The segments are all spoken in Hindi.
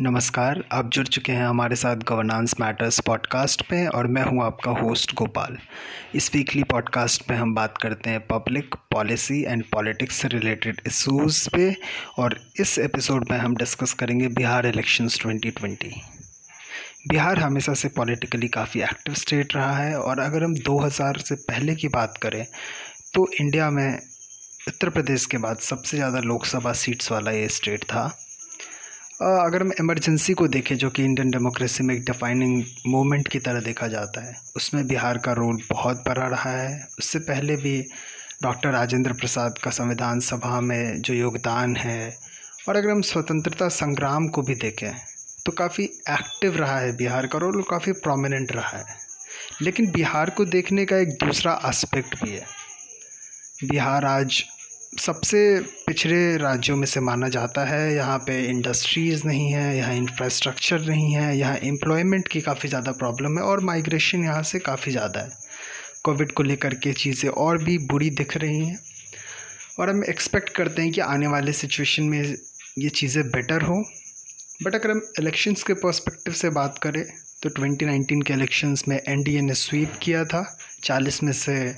नमस्कार, आप जुड़ चुके हैं हमारे साथ गवर्नेंस मैटर्स पॉडकास्ट पे और मैं हूँ आपका होस्ट गोपाल। इस वीकली पॉडकास्ट पे हम बात करते हैं पब्लिक पॉलिसी एंड पॉलिटिक्स से रिलेटेड इशूज़ पे और इस एपिसोड में हम डिस्कस करेंगे बिहार इलेक्शंस 2020 बिहार हमेशा से पॉलिटिकली काफ़ी एक्टिव स्टेट रहा है और अगर हम 2000 से पहले की बात करें तो इंडिया में उत्तर प्रदेश के बाद सबसे ज़्यादा लोकसभा सीट्स वाला ये स्टेट था। अगर हम इमरजेंसी को देखें, जो कि इंडियन डेमोक्रेसी में एक डिफाइनिंग मोमेंट की तरह देखा जाता है, उसमें बिहार का रोल बहुत बड़ा रहा है। उससे पहले भी डॉक्टर राजेंद्र प्रसाद का संविधान सभा में जो योगदान है, और अगर हम स्वतंत्रता संग्राम को भी देखें तो काफ़ी एक्टिव रहा है बिहार का रोल काफ़ी प्रोमिनेंट रहा है। लेकिन बिहार को देखने का एक दूसरा एस्पेक्ट भी है। बिहार आज सबसे पिछड़े राज्यों में से माना जाता है। यहाँ पे इंडस्ट्रीज़ नहीं है, यहाँ इंफ्रास्ट्रक्चर नहीं है, यहाँ एम्प्लॉयमेंट की काफ़ी ज़्यादा प्रॉब्लम है और माइग्रेशन यहाँ से काफ़ी ज़्यादा है। कोविड को लेकर के चीज़ें और भी बुरी दिख रही हैं। और हम एक्सपेक्ट करते हैं कि आने वाले सिचुएशन में ये चीज़ें बेटर हो। बट अगर हम इलेक्शंस के पर्सपेक्टिव से बात करें तो 2019 के इलेक्शंस में एनडीए ने स्वीप किया था। 40 में से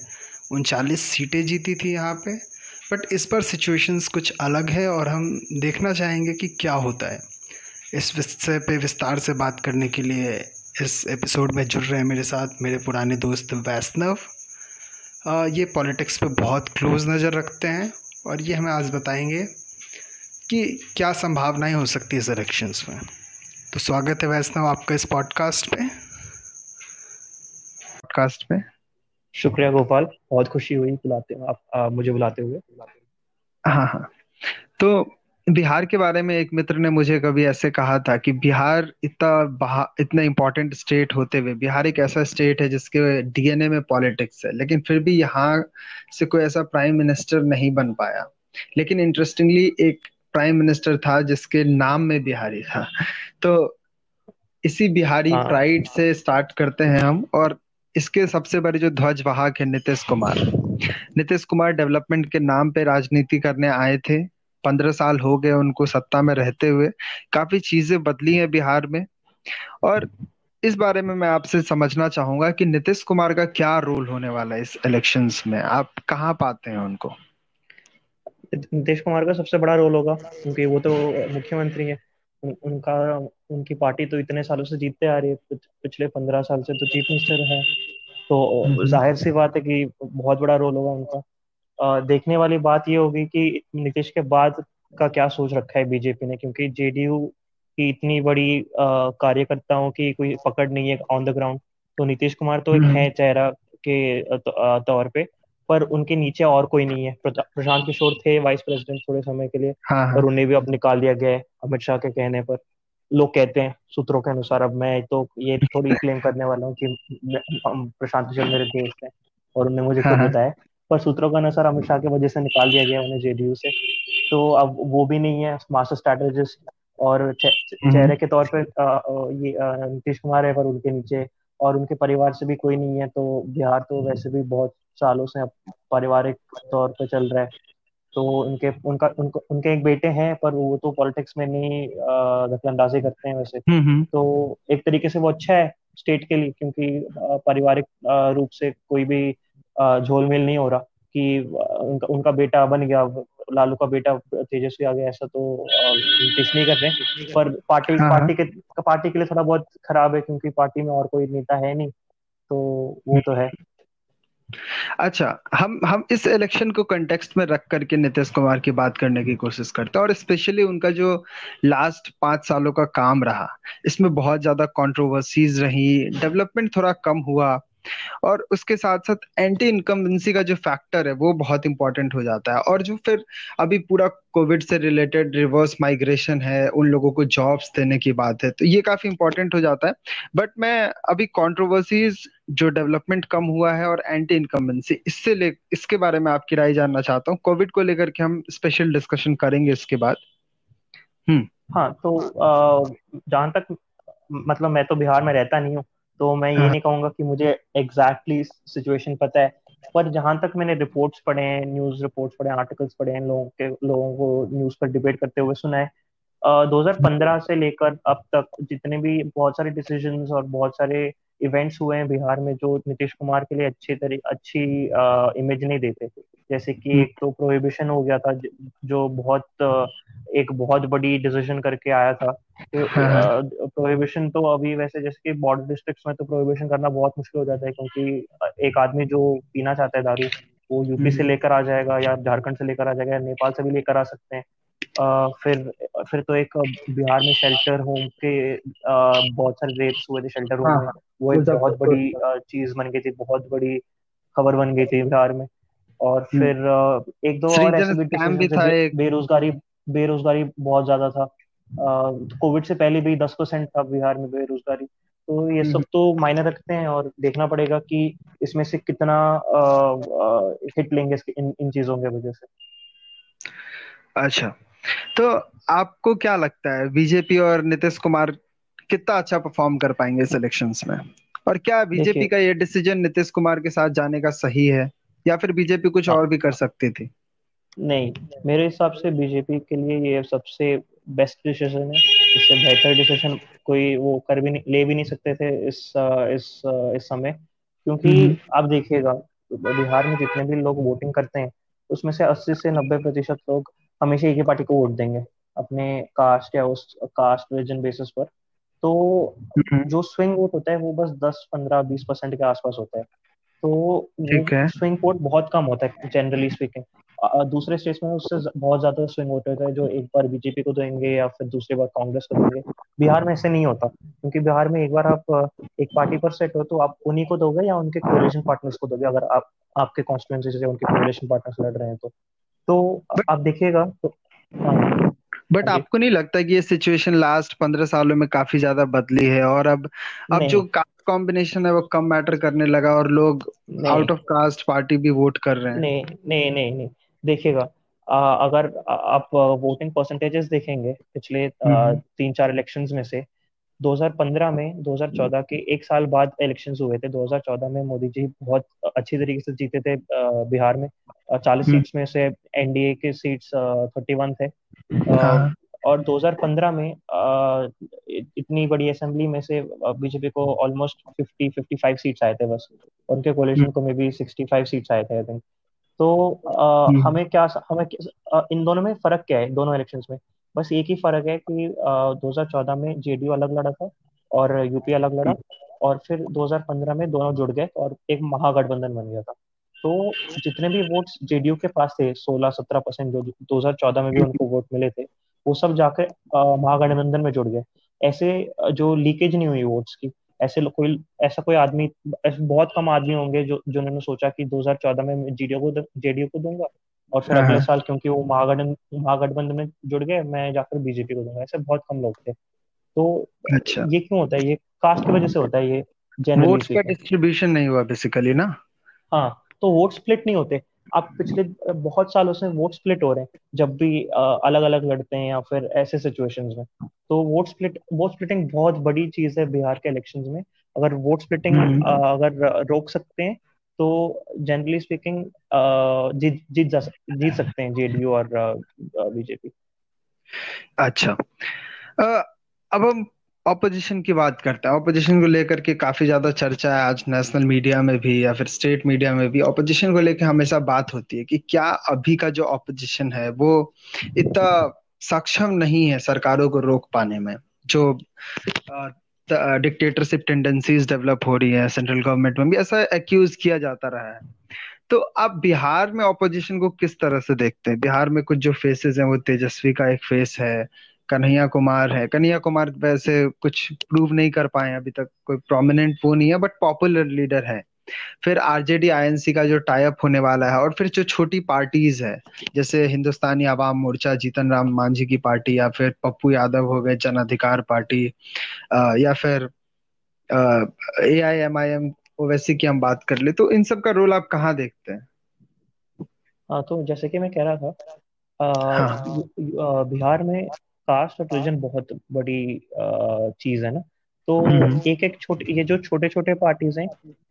उनचालीस सीटें जीती थी यहाँ पे। बट इस पर सिचुएशंस कुछ अलग है और हम देखना चाहेंगे कि क्या होता है। इस विषय पे विस्तार से बात करने के लिए इस एपिसोड में जुड़ रहे हैं मेरे साथ मेरे पुराने दोस्त वैष्णव। ये पॉलिटिक्स पे बहुत क्लोज नज़र रखते हैं और ये हमें आज बताएँगे कि क्या संभावनाएँ हो सकती है इस इलेक्शंस में। तो स्वागत है वैष्णव आपका इस पॉडकास्ट पे। पॉडकास्ट पे। शुक्रिया गोपाल बहुत खुशी हुई बुलाते आप आ, मुझे बुलाते हुए। हाँ हाँ। तो बिहार के बारे में एक मित्र ने मुझे कभी ऐसे कहा था कि बिहार इतना इतना इम्पोर्टेंट स्टेट होते हुए बिहार एक ऐसा स्टेट है जिसके डीएनए में पॉलिटिक्स है लेकिन फिर भी यहाँ से कोई ऐसा प्राइम मिनिस्टर नहीं बन पाया। लेकिन इंटरेस्टिंगली एक प्राइम मिनिस्टर था जिसके नाम में बिहारी था। तो इसी बिहारी हाँ, प्राइड से स्टार्ट करते हैं हम और इसके सबसे बड़े जो ध्वजवाहक है नीतीश कुमार। नीतीश कुमार डेवलपमेंट के नाम पे राजनीति करने आए थे। पंद्रह साल हो गए उनको सत्ता में रहते हुए। काफ़ी चीज़ें बदली हैं बिहार में। और इस बारे में मैं आपसे समझना चाहूँगा कि नीतीश कुमार का क्या रोल होने वाला है इस इलेक्शंस में? आप कहाँ पाते हैं उनको? नीतीश कुमार का सबसे बड़ा रोल होगा, क्योंकि वो तो मुख्यमंत्री है। उनका उनकी पार्टी तो इतने सालों से जीतते आ रही है पिछले पंद्रह साल से तो चीफ मिनिस्टर है तो हम्म। ज़ाहिर सी बात है कि बहुत बड़ा रोल होगा उनका आ, देखने वाली बात ये होगी कि नीतीश के बाद का क्या सोच रखा है बीजेपी ने क्योंकि जेडीयू की इतनी बड़ी कार्यकर्ताओं की कोई पकड़ नहीं है ऑन द ग्राउंड तो नीतीश कुमार तो एक हम्म। है चेहरा के तौर पे पर उनके नीचे और कोई नहीं है प्रशांत किशोर थे वाइस प्रेसिडेंट थोड़े समय के लिए हाँ, हाँ. पर उन्हें भी अब निकाल दिया गया है अमित शाह के कहने पर लोग कहते हैं सूत्रों के अनुसार अब मैं तो ये थोड़ी क्लेम करने वाला हूँ कि प्रशांत किशोर मेरे दोस्त हैं और उन्होंने मुझे खुद हाँ, हाँ। बताया पर सूत्रों के अनुसार अमित शाह की वजह से निकाल दिया गया उन्हें जेडीयू से तो अब वो भी नहीं है मास्टर स्ट्रेटेजिस्ट और हम्म। चेहरे के तौर पर ये नीतीश कुमार है पर उनके नीचे और उनके परिवार से भी कोई नहीं है तो बिहार तो वैसे भी बहुत सालों से पारिवारिक तौर पे चल रहा है तो उनके उनका उनको उनके एक बेटे हैं पर वो तो पॉलिटिक्स में नहीं दखलंदाजी करते हैं वैसे हम्म, हम्म। तो एक तरीके से वो अच्छा है स्टेट के लिए क्योंकि पारिवारिक रूप से कोई भी झोलमेल नहीं हो रहा कि उनका उनका बेटा बन गया लालू का बेटा तेजस्वी आ गया ऐसा तो नहीं कर रहे पर पार्टी हाँ, हाँ। पार्टी के पार्टी के लिए थोड़ा बहुत खराब है क्योंकि पार्टी में और कोई नेता है नहीं तो वो तो है अच्छा हम हम इस इलेक्शन को कंटेक्स्ट में रख करके नीतीश कुमार की बात करने की कोशिश करते हैं और स्पेशली उनका जो लास्ट पाँच सालों का काम रहा, इसमें बहुत ज़्यादा कंट्रोवर्सीज रही डेवलपमेंट थोड़ा कम हुआ और उसके साथ साथ एंटी इनकम्बेंसी का जो फैक्टर है वो बहुत इंपॉर्टेंट हो जाता है। और जो फिर अभी पूरा कोविड से रिलेटेड रिवर्स माइग्रेशन है उन लोगों को जॉब्स देने की बात है तो ये काफ़ी इंपॉर्टेंट हो जाता है। बट मैं अभी कॉन्ट्रोवर्सीज जो डेवलपमेंट कम हुआ है और एंटी इनकम्बेंसी इससे ले इसके बारे में आपकी राय जानना चाहता हूँ। कोविड को लेकर के हम स्पेशल डिस्कशन करेंगे इसके बाद। हम्म। हाँ तो जहाँ तक मतलब मैं तो बिहार में रहता नहीं हूँ तो मैं ये हाँ। नहीं कहूँगा कि मुझे एग्जैक्टली exactly सिचुएशन पता है पर जहाँ तक मैंने रिपोर्ट्स पढ़े हैं न्यूज़ रिपोर्ट्स पढ़े आर्टिकल्स पढ़े हैं लोगों के लोगों को न्यूज़ पर डिबेट करते हुए सुना है 2015 से लेकर अब तक जितने भी बहुत सारे डिसीज़न और बहुत सारे इवेंट्स हुए हैं बिहार में जो नीतीश कुमार के लिए अच्छी तरी अच्छी इमेज नहीं देते जैसे कि हम्म। एक तो प्रोहिबिशन हो गया था जो बहुत एक बहुत बड़ी डिसीज़न करके आया था प्रोहिबिशन तो अभी वैसे जैसे कि बॉर्डर डिस्ट्रिक्ट्स में तो प्रोहिबिशन करना बहुत मुश्किल हो जाता है क्योंकि एक आदमी जो पीना चाहता है दारू वो यूपी से हम्म। लेकर आ जाएगा या झारखंड से लेकर आ जाएगा या नेपाल से भी लेकर आ सकते हैं फिर फिर तो एक बिहार में शेल्टर होम के बहुत सारे रेप्स हुए थे शेल्टर होम में। हाँ, वो एक बहुत बड़ी चीज़ बन गई थी बहुत बड़ी खबर बन गई थी बिहार में। और हम्म। फिर एक दो और ऐसे भी था बेरोजगारी बेरोजगारी बहुत ज़्यादा था। कोविड से पहले भी दस परसेंट था बिहार में बेरोजगारी। तो ये सब हम्म। तो मायने रखते हैं और देखना पड़ेगा कि इसमें से कितना हिट लेंगे इन इन चीज़ों की वजह से। अच्छा। तो आपको क्या लगता है बीजेपी और नीतीश कुमार कितना अच्छा परफॉर्म कर पाएँगे इस इलेक्शंस में और क्या बीजेपी का ये डिसीज़न नीतीश कुमार के साथ जाने का सही है या फिर बीजेपी कुछ। और भी कर सकती थी नहीं मेरे हिसाब से बीजेपी के लिए ये सबसे बेस्ट डिसीज़न है इससे बेहतर डिसीज़न कोई वो कर भी नहीं ले भी नहीं सकते थे इस इस इस समय क्योंकि हम्म। आप देखिएगा बिहार में जितने भी लोग वोटिंग करते हैं उसमें से 80 से 90 प्रतिशत लोग हमेशा एक ही पार्टी को वोट देंगे अपने कास्ट या उस कास्ट रीजन बेसिस पर। तो हम्म। जो स्विंग वोट होता है वो बस 10 15 20 परसेंट के आसपास होता है। तो स्विंग वोट बहुत कम होता है जनरली स्पीकिंग दूसरे स्टेट्स में उससे बहुत ज़्यादा स्विंग वोट होता है जो एक बार बीजेपी को देंगे या फिर दूसरी बार कांग्रेस को देंगे। बिहार में ऐसे नहीं होता क्योंकि बिहार में एक बार आप एक पार्टी पर सेट हो तो आप उन्हीं को दोगे या उनके कोलेशन पार्टनर्स को दोगे? अगर आप आपके कॉन्स्टिट्यूंसी से उनके कोलेशन पार्टनर्स लड़ रहे हैं तो। तो आप देखिएगा तो बट हाँ आपको नहीं लगता कि ये सिचुएशन लास्ट पंद्रह सालों में काफ़ी ज़्यादा बदली है? और अब अब जो कास्ट कॉम्बिनेशन है वो कम मैटर करने लगा और लोग आउट ऑफ़ कास्ट पार्टी भी वोट कर रहे हैं। नहीं नहीं नहीं नहीं। देखिएगा अगर आप वोटिंग परसेंटेजेस देखेंगे पिछले। तीन चार इलेक्शंस में से 2015 में 2014 के एक साल बाद इलेक्शंस हुए थे। 2014 में मोदी जी बहुत अच्छी तरीके से जीते थे बिहार में। चालीस सीट्स हम्म। में से एनडीए के सीट्स थर्टी वन थे हाँ। और 2015 में इतनी बड़ी असेंबली में से बीजेपी को ऑलमोस्ट 50 55 सीट्स आए थे बस उनके कोलिशन हम्म। को मे बी 65 सीट्स आए थे आई थिंक तो आ, हम्म। हमें क्या हमें इन दोनों में फ़र्क क्या है दोनों इलेक्शंस में बस एक ही फ़र्क है कि हज़ार चौदह में जेडीयू अलग लड़ा था और यूपी अलग लड़ा और फिर 2015 में दोनों जुड़ गए और एक महागठबंधन बन गया था तो जितने भी वोट्स जेडीयू के पास थे 16-17 परसेंट जो 2014 में भी उनको वोट मिले थे वो सब जाकर महागठबंधन में जुड़ गए। ऐसे जो लीकेज नहीं हुई वोट्स की ऐसे कोई ऐसा कोई आदमी ऐसे बहुत कम आदमी होंगे जो जिन्होंने सोचा कि 2014 में जेडीयू को जेडीयू को दूँगा और फिर अगले हाँ। साल क्योंकि वो महागठबंधन महागठबंधन में जुड़ गए मैं जाकर बीजेपी को दूँगा। ऐसे बहुत कम लोग थे। तो अच्छा। ये क्यों होता है? ये कास्ट की वजह से होता है ये वोट्स का डिस्ट्रीब्यूशन नहीं हुआ बेसिकली ना? हाँ। तो वोट स्प्लिट नहीं होते। अब पिछले बहुत सालों से वोट स्प्लिट हो रहे हैं जब भी अलग अलग लड़ते हैं या फिर ऐसे सिचुएशंस में। तो वोट स्प्लिट वोट स्प्लिटिंग बहुत बड़ी चीज़ है बिहार के इलेक्शंस में। अगर वोट स्प्लिटिंग हम्म। अगर रोक सकते हैं तो जनरली स्पीकिंग जीत जीत जा जीत सकते हैं जेडीयू और बीजेपी अच्छा। अब हम ऑपोजिशन की बात करते हैं। ऑपोजिशन को लेकर के काफ़ी ज़्यादा चर्चा है आज नेशनल मीडिया में भी या फिर स्टेट मीडिया में भी। ऑपोजिशन को लेकर हमेशा बात होती है कि क्या अभी का जो ऑपोजिशन है, वो इतना सक्षम नहीं है सरकारों को रोक पाने में। जो डिक्टेटरशिप टेंडेंसीज डेवलप हो रही है सेंट्रल गवर्नमेंट में भी, ऐसा एक्यूज किया जाता रहा है। तो आप बिहार में ऑपोजिशन को किस तरह से देखते हैं? बिहार में कुछ जो फेसेस हैं, वो तेजस्वी का एक फेस है कन्हैया कुमार है। कन्हैया कुमार वैसे कुछ प्रूव नहीं कर पाए अभी तक कोई प्रोमिनेंट वो नहीं है बट पॉपुलर लीडर है। फिर आरजेडी आईएनसी का जो टाइप होने वाला है और फिर जो छोटी पार्टीज़ है जैसे हिंदुस्तानी आवाम मोर्चा जीतन राम मांझी की पार्टी या फिर पप्पू यादव हो गए जन अधिकार पार्टी आ, या फिर A I M I M वैसे की हम बात कर ले। तो इन सब का रोल आप कहाँ देखते हैं? हाँ तो जैसे कि मैं कह रहा था आ, हाँ। बिहार में कास्ट और रिलीजन बहुत बड़ी चीज़ है ना। तो हम्म। एक एक छोटे ये जो छोटे छोटे पार्टीज़ हैं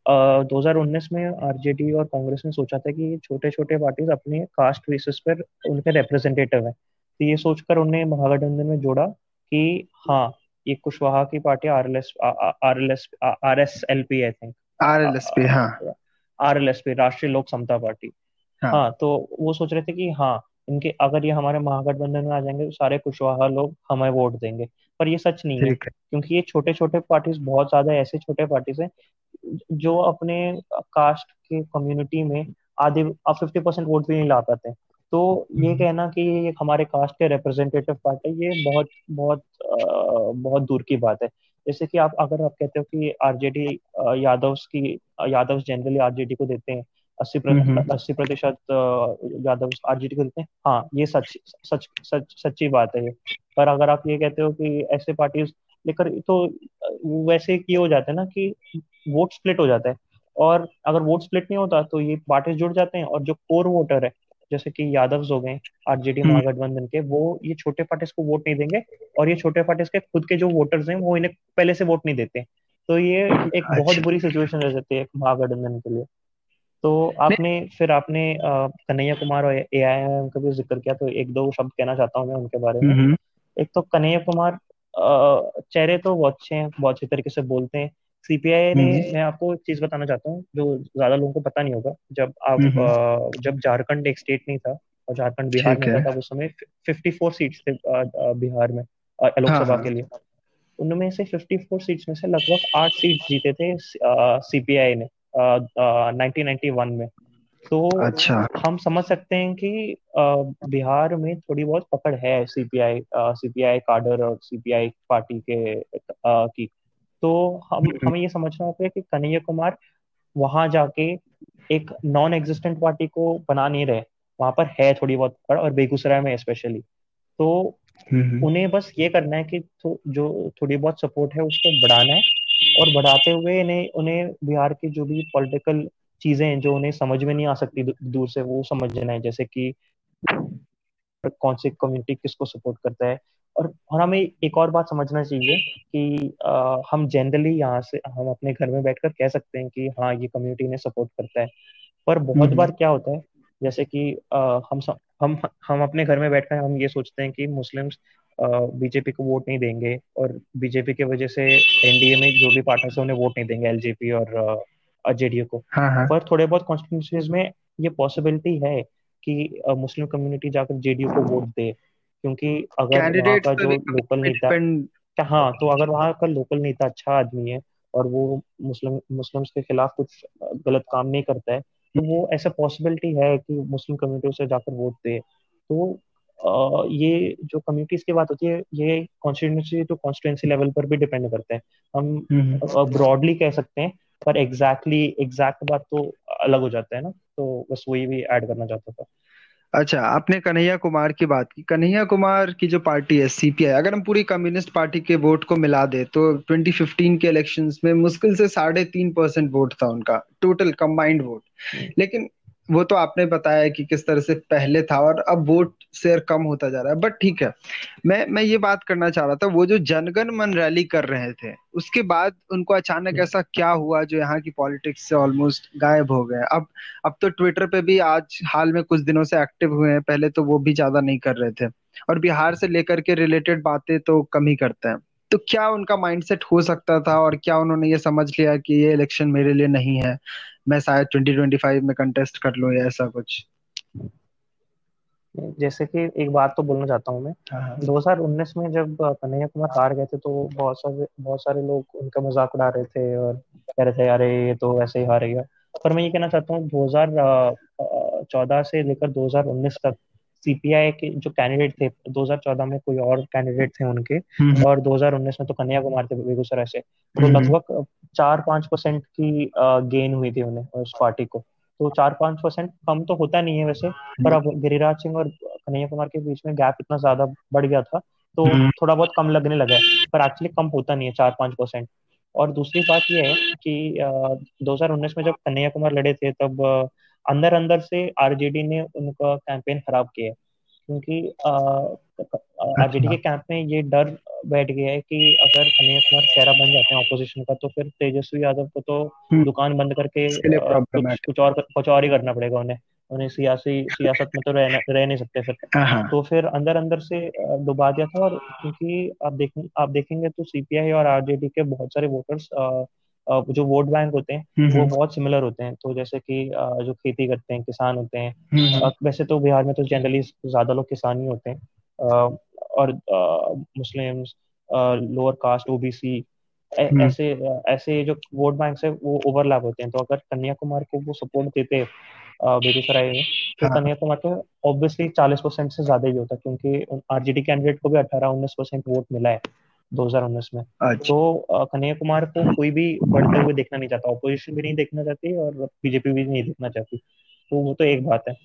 दो हज़ार उन्नीस में आरजेडी और कांग्रेस ने सोचा था कि छोटे छोटे पार्टीज़ अपने कास्ट बेसिस पर उनके रिप्रेजेंटेटिव हैं। तो ये सोचकर उन्हें महागठबंधन में जोड़ा कि हाँ ये कुशवाहा की party R L S R L S R S L P I think R L S P हाँ। R L S P Rashtriya Lok Samta party हाँ, हाँ तो वो सोच रहे थे कि हाँ इनके अगर ये हमारे महागठबंधन में आ जाएँगे तो सारे कुशवाहा लोग हमें वोट देंगे। पर ये सच नहीं है क्योंकि ये छोटे छोटे पार्टीज़ बहुत ज़्यादा ऐसे छोटे पार्टीज़ हैं जो अपने कास्ट के कम्युनिटी में आधे फिफ्टी परसेंट वोट भी नहीं ला पाते। तो ये हम्म। कहना कि ये हमारे कास्ट के रिप्रेजेंटेटिव पार्टी ये बहुत बहुत बहुत दूर की बात है। जैसे कि आप अगर आप कहते हो कि आरजेडी यादव की यादव जनरली आरजेडी को देते हैं अस्सी। अस्सी प्रतिशत यादव आरजेडी को देते हैं हाँ ये सच सच सच सच्ची बात है ये पर अगर आप ये कहते हो कि ऐसे पार्टीज़ लेकर तो वैसे ये हो जाता है ना कि वोट स्प्लिट हो जाता है और अगर वोट स्प्लिट नहीं होता तो ये पार्टीज़ जुड़ जाते हैं और जो कोर वोटर है जैसे कि यादव हो गए आरजेडी हम्म। महागठबंधन के वो ये छोटे पार्टीज़ को वोट नहीं देंगे और ये छोटे पार्टीज़ के खुद के जो वोटर्स हैं वो इन्हें पहले से वोट नहीं देते तो ये एक बहुत अच्छा। बुरी सिचुएशन रह जाती है महागठबंधन के लिए तो आपने फिर आपने कन्हैया कुमार और ए आई एम का भी ज़िक्र किया तो एक दो शब्द कहना चाहता हूँ मैं उनके बारे में। एक तो कन्हैया कुमार चेहरे तो बहुत अच्छे हैं बहुत अच्छे तरीके से बोलते हैं सीपीआई ने। मैं आपको एक चीज़ बताना चाहता हूँ जो ज़्यादा लोगों को पता नहीं होगा जब आप। जब झारखंड एक स्टेट नहीं था और झारखंड बिहार में था उस समय फिफ्टी फोर सीट्स थे बिहार में लोकसभा हाँ, हाँ। के लिए उनमें से फिफ्टी फोर सीट्स में से लगभग आठ सीट जीते थे सीपीआई ने नाइनटीन नाइनटी वन में। तो अच्छा। हम समझ सकते हैं कि बिहार में थोड़ी बहुत पकड़ है सीपीआई सीपीआई काडर और सीपीआई पार्टी के की। तो हम हम्म। हमें ये समझना होगा कि कन्हैया कुमार वहाँ जाके एक नॉन एग्जिस्टेंट पार्टी को बना नहीं रहे। वहाँ पर है थोड़ी बहुत पकड़ और बेगूसराय में स्पेशली तो हम्म। उन्हें बस ये करना है कि तो, जो थोड़ी बहुत सपोर्ट है उसको बढ़ाना है। और बढ़ाते हुए इन्हें उन्हें बिहार की जो भी पॉलिटिकल चीज़ें हैं जो उन्हें समझ में नहीं आ सकती दूर से वो समझना है। जैसे कि कौन सी कम्युनिटी किसको सपोर्ट करता है। और और हमें एक और बात समझना चाहिए कि आ, हम जनरली यहाँ से हम अपने घर में बैठकर कह सकते हैं कि हाँ ये कम्युनिटी ने सपोर्ट करता है। पर बहुत। बार क्या होता है जैसे कि आ, हम हम हम अपने घर में बैठकर हम ये सोचते हैं कि मुस्लिम्स बीजेपी को वोट नहीं देंगे और बीजेपी के वजह से एनडीए में जो भी पार्टनर्स है उन्हें वोट नहीं देंगे एलजेपी और जेडीयू को। हाँ, हाँ. पर थोड़े बहुत कॉन्स्टिट्यूंसीज में ये पॉसिबिलिटी है कि मुस्लिम कम्युनिटी जाकर जेडीयू को वोट दे क्योंकि अगर वहाँ का जो लोकल नेता हाँ तो अगर वहाँ का लोकल नेता अच्छा आदमी है और वो मुस्लिम मुस्लिम्स के खिलाफ कुछ गलत काम नहीं करता है तो वो ऐसा पॉसिबिलिटी है कि मुस्लिम कम्युनिटी उसे जाकर वोट दे। तो ये जो कम्युनिटीज की बात होती है ये कॉन्स्टिट्यूंसी टू कॉन्स्टिट्यूंसी लेवल पर भी डिपेंड करते हैं। हम ब्रॉडली हम्म। कह सकते हैं पर एग्जैक्टली exactly, एग्जैक्ट बात तो अलग हो जाता है ना तो बस वही भी ऐड करना चाहता था। अच्छा आपने कन्हैया कुमार की बात की। कन्हैया कुमार की जो पार्टी है सीपीआई अगर हम पूरी कम्युनिस्ट पार्टी के वोट को मिला दे तो 2015 के इलेक्शंस में मुश्किल से साढ़े तीन परसेंट वोट था उनका टोटल कंबाइंड वोट लेकिन वो तो आपने बताया कि किस तरह से पहले था और अब वोट शेयर कम होता जा रहा है बट ठीक है। मैं मैं ये बात करना चाह रहा था वो जो जनगण मन रैली कर रहे थे उसके बाद उनको अचानक हम्म। ऐसा क्या हुआ जो यहाँ की पॉलिटिक्स से ऑलमोस्ट गायब हो गए? अब अब तो ट्विटर पे भी आज हाल में कुछ दिनों से एक्टिव हुए हैं पहले तो वो भी ज़्यादा नहीं कर रहे थे। और बिहार से लेकर के रिलेटेड बातें तो कम ही करते हैं। तो क्या उनका माइंडसेट हो सकता था और क्या उन्होंने ये समझ लिया कि ये इलेक्शन मेरे लिए नहीं है? मैं शायद 2025 में कंटेस्ट कर लूँ या ऐसा कुछ। जैसे कि एक बात तो बोलना चाहता हूँ मैं। हाँ, हाँ। दो हज़ार उन्नीस में जब कन्हैया कुमार हार गए थे तो बहुत सारे बहुत सारे लोग उनका मज़ाक उड़ा रहे थे और कह रहे थे अरे ये तो ऐसे ही हारेगा। पर मैं ये कहना चाहता हूँ दो हज़ार चौदह से लेकर दो हज़ार उन्नीस तक सीपीआई के जो कैंडिडेट थे 2014 में कोई और कैंडिडेट थे उनके हम्म। और 2019 में तो कन्या कुमार थे बेगूसराय से तो हम्म। लगभग चार पाँच परसेंट की गेन हुई थी उन्हें उस पार्टी को तो चार पाँच परसेंट कम तो होता नहीं है वैसे पर अब गिरिराज सिंह और कन्हैया कुमार के बीच में गैप इतना ज़्यादा बढ़ गया था तो हम्म। थोड़ा बहुत कम लगने लगा है पर एक्चुअली कम होता नहीं है चार पाँच परसेंट और दूसरी बात यह है कि दो हज़ार उन्नीस में जब कन्हैया कुमार लड़े थे तब अंदर अंदर से आरजेडी ने उनका कैंपेन खराब किया क्योंकि आरजेडी के कैंप में ये डर बैठ गया है कि अगर कन्हैया कुमार चेहरा बन जाते हैं ऑपोजिशन का तो फिर तेजस्वी यादव को तो हम्म। दुकान बंद करके कुछ, कुछ और कुछ और ही करना पड़ेगा उन्हें। उन्हें सियासी सियासत में तो रह रह नहीं सकते फिर। हाँ, हाँ। तो फिर अंदर अंदर से डुबा दिया था और क्योंकि आप देख आप देखेंगे तो सीपीआई और आरजेडी के बहुत सारे वोटर्स जो वोट बैंक होते हैं हम्म, वो हम्म। बहुत सिमिलर होते हैं। तो जैसे कि जो खेती करते हैं किसान होते हैं वैसे तो बिहार में तो जनरली ज़्यादा लोग किसान ही होते हैं। और मुस्लिम्स लोअर कास्ट ओबीसी ऐसे ऐसे जो वोट बैंक है वो ओवरलैप होते हैं। तो अगर कन्याकुमारी को वो सपोर्ट देते बेगूसराय में तो हाँ। कन्याकुमारी को ऑब्वियसली चालीस परसेंट से ज़्यादा ही होता क्योंकि आरजेडी कैंडिडेट को भी अठारह उन्नीस परसेंट वोट मिला है। 2019 में। तो तो कन्याकुमार को कोई भी बढ़ते हुए देखना नहीं चाहता ऑपोजिशन भी नहीं देखना चाहती और बीजेपी भी नहीं देखना चाहती। तो वो तो एक बात है।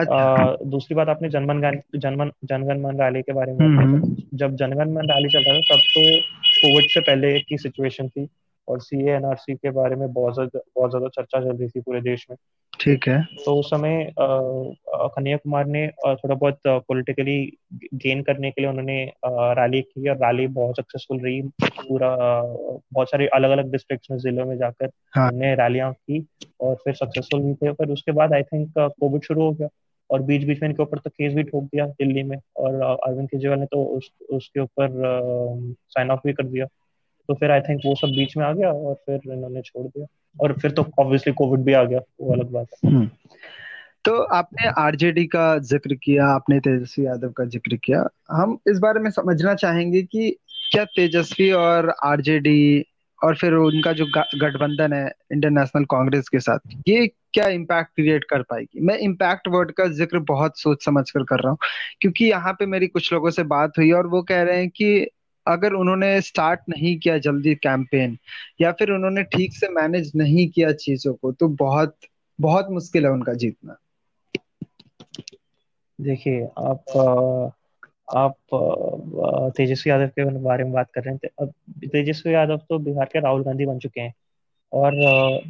अच्छा। आ, दूसरी बात आपने जनमन जनमन जनगण मन रैली के बारे में हम्म। जब जनगण मन रैली चल रहा था तब तो कोविड से पहले की सिचुएशन थी। और सी एनआरसी के बारे में बहुत ज़्यादा बहुत ज़्यादा चर्चा चल रही थी पूरे देश में। ठीक है। तो उस समय कन्हैया कुमार ने थोड़ा बहुत पॉलिटिकली गेन करने के लिए उन्होंने रैली की और रैली बहुत सक्सेसफुल रही। पूरा बहुत सारे अलग अलग डिस्ट्रिक्ट में जिलों में जाकर हाँ. उन्होंने रैलियाँ की और फिर सक्सेसफुल भी थे। पर उसके बाद आई थिंक कोविड शुरू हो गया और बीच बीच में इनके ऊपर तो केस भी ठोक दिया दिल्ली में और अरविंद केजरीवाल ने तो उस, उसके ऊपर साइन ऑफ़ भी कर दिया। तो फिर आई थिंक वो सब बीच में आ गया और फिर इन्होंने छोड़ दिया। और फिर तो ऑब्वियसली कोविड भी आ गया, वो अलग बात है। हम्म। तो आपने आरजेडी का ज़िक्र किया, आपने तेजस्वी यादव का ज़िक्र किया। हम इस बारे में समझना चाहेंगे कि क्या तेजस्वी और आरजेडी और फिर उनका जो गठबंधन है इंडियन नेशनल कांग्रेस के साथ, ये क्या इम्पैक्ट क्रिएट कर पाएगी? मैं इम्पैक्ट वर्ड का ज़िक्र बहुत सोच समझ कर कर रहा हूँ, क्योंकि यहाँ पे मेरी कुछ लोगों से बात हुई और वो कह रहे हैं कि अगर उन्होंने स्टार्ट नहीं किया जल्दी कैंपेन या फिर उन्होंने ठीक से मैनेज नहीं किया चीज़ों को तो बहुत बहुत मुश्किल है उनका जीतना। देखिए, आप आप, तेजस्वी यादव के बारे में बात कर रहे थे अब तेजस्वी यादव तो बिहार के राहुल गांधी बन चुके हैं। और,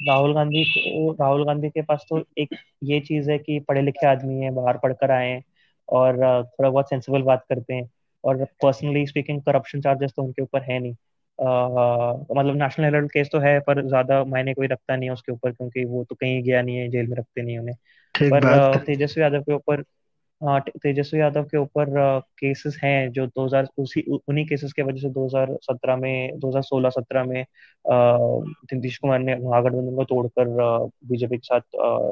राहुल गांधी को, राहुल गांधी के पास तो एक ये चीज़ है कि पढ़े लिखे आदमी है, बाहर पढ़कर आए हैं, और, थोड़ा बहुत सेंसिबल बात करते हैं। और पर्सनली स्पीकिंग करप्शन चार्जेस तो उनके ऊपर है नहीं। uh, मतलब नेशनल हेराल्ड केस तो है पर ज़्यादा मायने कोई रखता नहीं है उसके ऊपर क्योंकि वो तो कहीं गया नहीं है जेल में रखते नहीं उन्हें। पर तेजस्वी यादव के ऊपर तेजस्वी यादव के ऊपर केसेस हैं जो 2000 उसी उन्हीं केसेस के वजह से 2017 में 2016-17 में नीतीश कुमार ने महागठबंधन को तोड़कर बीजेपी के साथ